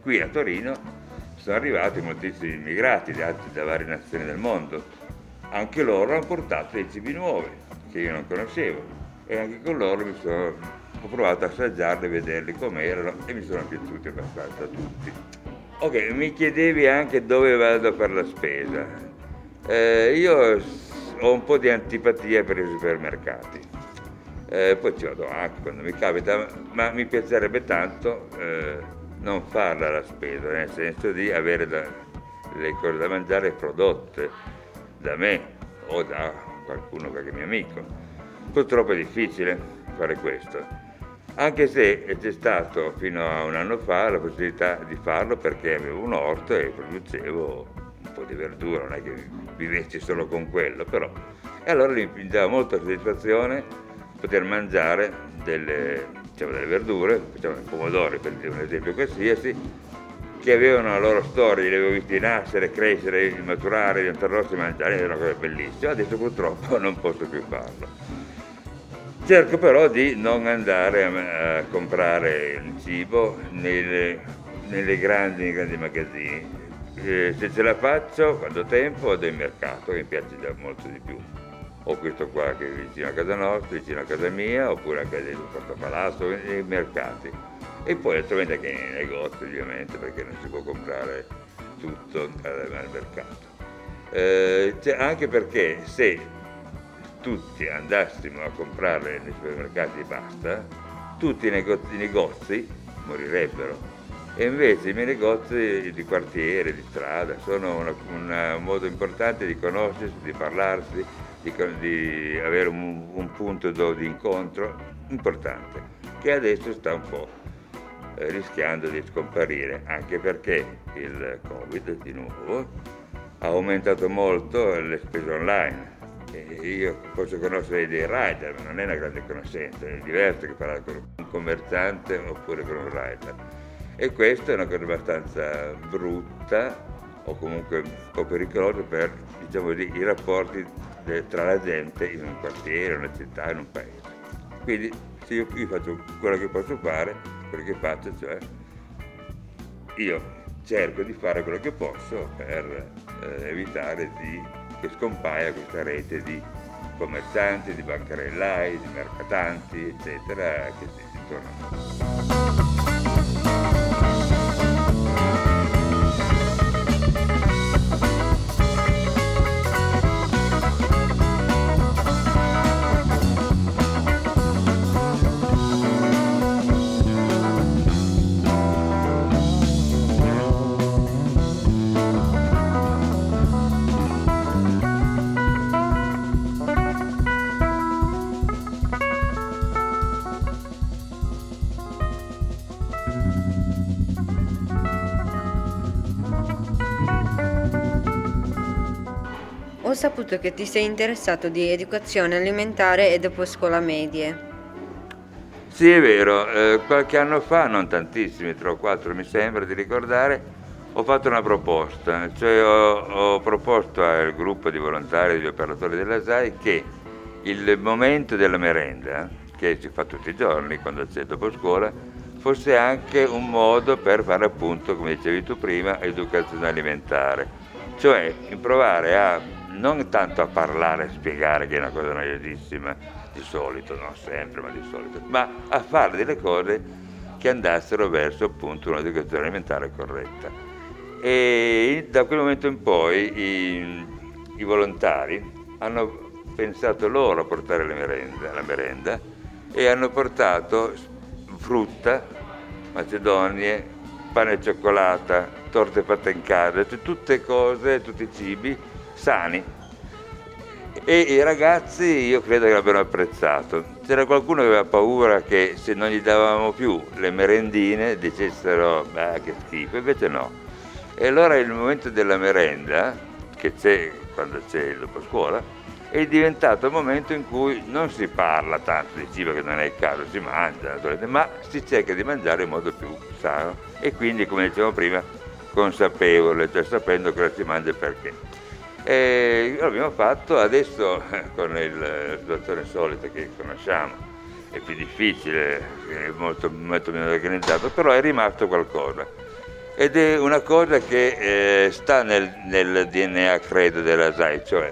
qui a Torino sono arrivati moltissimi immigrati da, da varie nazioni del mondo. Anche loro hanno portato dei cibi nuovi che io non conoscevo e anche con loro mi sono, ho provato a assaggiarli, vederli com'erano e mi sono piaciuti abbastanza tutti. Ok, mi chiedevi anche dove vado per la spesa. Eh, io ho un po' di antipatia per i supermercati. Eh, poi ci vado anche quando mi capita, ma mi piacerebbe tanto eh, non farla la spesa, nel senso di avere da- le cose da mangiare prodotte da me o da qualcuno, qualche mio amico. Purtroppo è difficile fare questo. Anche se c'è stato fino a un anno fa la possibilità di farlo perché avevo un orto e producevo un po' di verdura, non è che vivessi solo con quello, però. E allora mi dava molta soddisfazione poter mangiare delle, diciamo, delle verdure, facciamo i pomodori per un esempio qualsiasi, che avevano la loro storia, li avevo visti nascere, crescere, maturare, diventare rossi e mangiare, era una cosa bellissima. Adesso purtroppo *laughs* non posso più farlo. Cerco però di non andare a, a comprare il cibo nelle, nelle grandi, nei grandi magazzini. Eh, se ce la faccio, quando ho tempo, vado in mercato, che mi piace già molto di più. Ho questo qua che è vicino a casa nostra, vicino a casa mia, oppure anche del Porto Palazzo, nei mercati. E poi naturalmente anche nei negozi, ovviamente, perché non si può comprare tutto al mercato. Eh, cioè, anche perché se tutti andassimo a comprare nei supermercati e basta, tutti i negozi, i negozi morirebbero. E invece i miei negozi di quartiere, di strada, sono una- una- un modo importante di conoscersi, di parlarsi, di, di avere un, un punto di incontro importante, che adesso sta un po' eh, rischiando di scomparire, anche perché il Covid di nuovo ha aumentato molto le spese online. Io posso conoscere dei rider, ma non è una grande conoscenza, è diverso che parlare con un commerciante oppure con un rider. E questa è una cosa abbastanza brutta o comunque un po' pericolosa per diciamo, di- i rapporti de- tra la gente in un quartiere, in una città, in un paese. Quindi se io, io faccio quello che posso fare, quello che faccio, cioè io cerco di fare quello che posso per eh, evitare di- che scompaia questa rete di commercianti, di bancarellai, di mercatanti, eccetera, che si si tornano. Ho saputo che ti sei interessato di educazione alimentare e dopo scuola medie. Sì, è vero, eh, qualche anno fa, non tantissimi, tre o quattro mi sembra di ricordare, ho fatto una proposta, cioè ho, ho proposto al gruppo di volontari degli operatori della SAI che il momento della merenda, che si fa tutti i giorni quando c'è dopo scuola, fosse anche un modo per fare appunto, come dicevi tu prima, educazione alimentare, cioè provare a non tanto a parlare, a spiegare che è una cosa noiosissima, di solito, non sempre, ma di solito, ma a fare delle cose che andassero verso appunto un'educazione alimentare corretta. E da quel momento in poi i, i volontari hanno pensato loro a portare le merende, la merenda e hanno portato frutta, macedonie, pane e cioccolata, torte fatte in casa, cioè tutte cose, tutti i cibi sani. E i ragazzi io credo che l'abbiano apprezzato. C'era qualcuno che aveva paura che se non gli davamo più le merendine dicessero beh che schifo, invece no. E allora il momento della merenda, che c'è quando c'è il dopo scuola, è diventato il momento in cui non si parla tanto di cibo che non è il caso, si mangia ma si cerca di mangiare in modo più sano e quindi, come dicevamo prima, consapevole, cioè sapendo cosa si mangia e perché. E l'abbiamo fatto adesso *laughs* con il, situazione solita che conosciamo, è più difficile, è molto, molto meno organizzato, però è rimasto qualcosa. Ed è una cosa che eh, sta nel, nel, DNA, credo, della SAI, cioè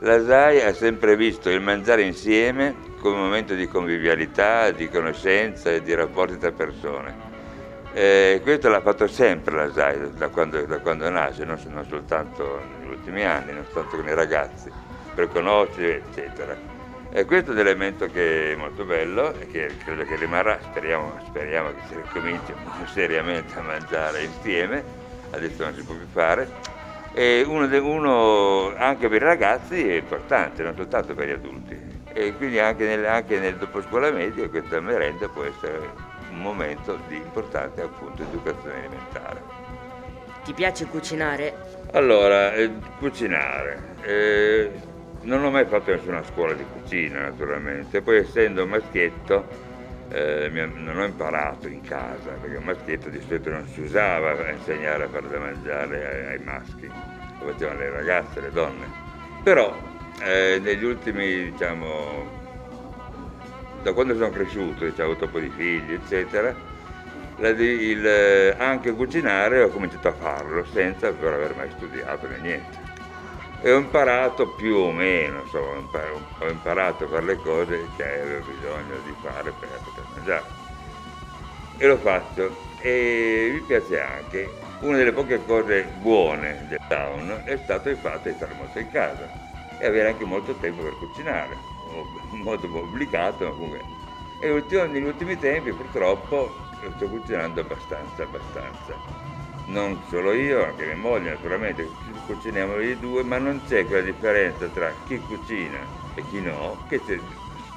la SAI ha sempre visto il mangiare insieme come un momento di convivialità, di conoscenza e di rapporti tra persone. Eh, questo l'ha fatto sempre la SAI da quando, da quando nasce, non, non, soltanto negli ultimi anni, non soltanto con i ragazzi, per conoscere, eccetera. E questo è un elemento che è molto bello e che credo che rimarrà, speriamo, speriamo che si ricominci *laughs* seriamente a mangiare insieme, adesso non si può più fare. E uno, uno anche per i ragazzi è importante, non soltanto per gli adulti. E quindi anche nel, anche nel dopo scuola media questa merenda può essere un momento di importante appunto educazione alimentare. Ti piace cucinare? Allora, eh, cucinare. Eh, non ho mai fatto nessuna scuola di cucina naturalmente, poi essendo maschietto eh, non ho imparato in casa, perché un maschietto di solito non si usava a insegnare a fare da mangiare ai, ai maschi, lo facevano le ragazze, le donne. Però eh, negli ultimi diciamo da quando sono cresciuto, diciamo, avuto un po' di figli, eccetera, il, anche cucinare ho cominciato a farlo senza però aver mai studiato né niente. E ho imparato più o meno, insomma, ho imparato a fare le cose che avevo bisogno di fare per poter mangiare. E lo faccio. E mi piace anche, una delle poche cose buone del town è stato il fatto di stare molto in casa e avere anche molto tempo per cucinare in modo obbligato, ma comunque. E negli ultimi tempi purtroppo lo sto cucinando abbastanza, abbastanza. Non solo io, anche mia moglie naturalmente, cuciniamo i due, ma non c'è quella differenza tra chi cucina e chi no, che c'è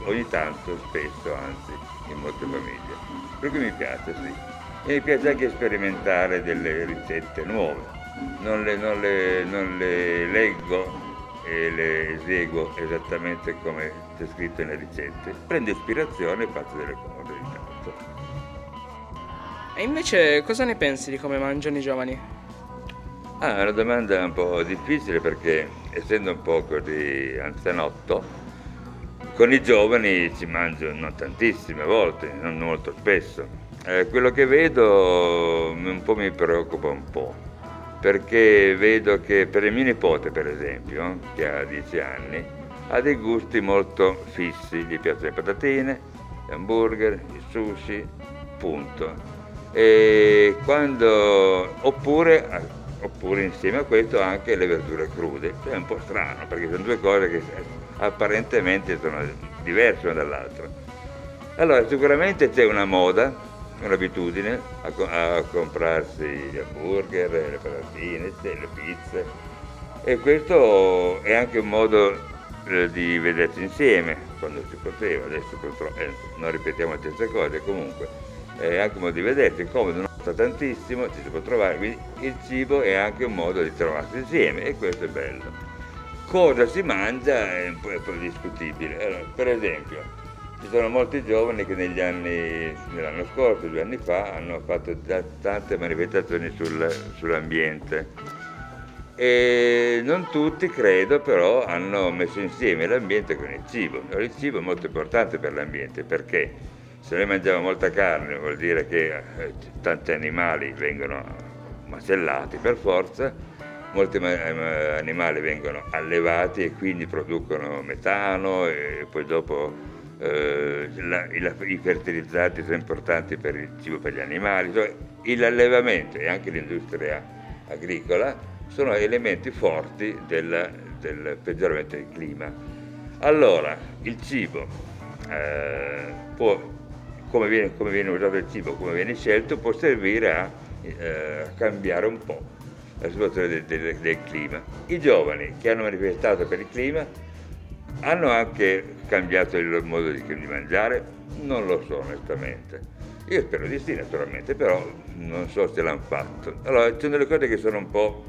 ogni tanto, spesso anzi, in molte famiglie. Per cui mi piace, sì. E mi piace anche sperimentare delle ricette nuove. Non le, non le, non le leggo e le eseguo esattamente come c'è scritto nelle ricette. Prendo ispirazione e faccio delle cose intanto. E invece cosa ne pensi di come mangiano i giovani? Ah, è una domanda un po' difficile perché essendo un po' così anzianotto, con i giovani ci mangio non tantissime volte, non molto spesso. Eh, quello che vedo un po' mi preoccupa un po' perché vedo che per il mio nipote, per esempio, che ha 10 anni, ha dei gusti molto fissi, gli piacciono le patatine, gli hamburger, i sushi, punto. E quando, oppure, oppure insieme a questo anche le verdure crude, cioè è un po' strano perché sono due cose che apparentemente sono diverse una dall'altra. Allora sicuramente c'è una moda un'abitudine a, a, comprarsi gli hamburger, le patatine, le pizze e questo è anche un modo eh, di vedersi insieme quando si poteva, adesso purtroppo eh, non ripetiamo le stesse cose, comunque è anche un modo di vedersi, è comodo, non costa tantissimo, ci si può trovare, quindi il cibo è anche un modo di trovarsi insieme e questo è bello. Cosa si mangia è un po', un po discutibile, allora, per esempio ci sono molti giovani che negli anni, nell'anno scorso, due anni fa, hanno fatto tante manifestazioni sul, sull'ambiente e non tutti, credo, però hanno messo insieme l'ambiente con il cibo. Il cibo è molto importante per l'ambiente perché se noi mangiamo molta carne vuol dire che eh, tanti animali vengono macellati per forza molti ma- animali vengono allevati e quindi producono metano e poi dopo eh, la- i, i fertilizzanti sono importanti per il cibo per gli animali. Cioè, l'allevamento e anche l'industria agricola sono elementi forti del, del peggioramento del clima. Allora, il cibo eh, può, come viene, come viene usato il cibo, come viene scelto, può servire a eh, cambiare un po' la situazione del, del- del clima. I giovani che hanno manifestato per il clima hanno anche cambiato il modo di, di mangiare? Non lo so onestamente. Io spero di sì naturalmente, però non so se l'hanno fatto. Allora, ci sono delle cose che sono un po',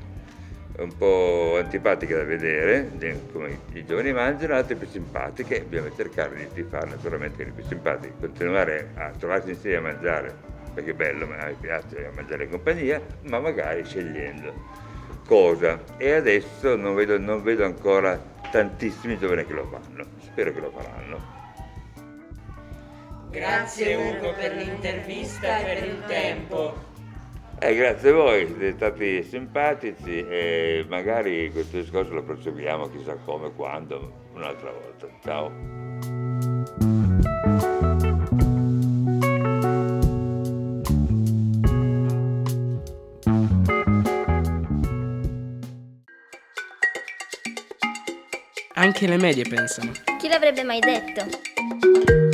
un po' antipatiche da vedere, come i giovani mangiano, altre più simpatiche, bisogna cercare di, di fare naturalmente le più simpatiche, continuare a trovarsi insieme a mangiare, perché è bello, ma mi piace mangiare in compagnia, ma magari scegliendo cosa. E adesso non vedo, non vedo ancora tantissimi giovani che lo fanno, spero che lo faranno. Grazie Ugo per l'intervista e per il tempo. Eh, grazie a voi, siete stati simpatici e magari questo discorso lo proseguiamo chissà come, quando, un'altra volta. Ciao. Anche le medie pensano. Chi l'avrebbe mai detto?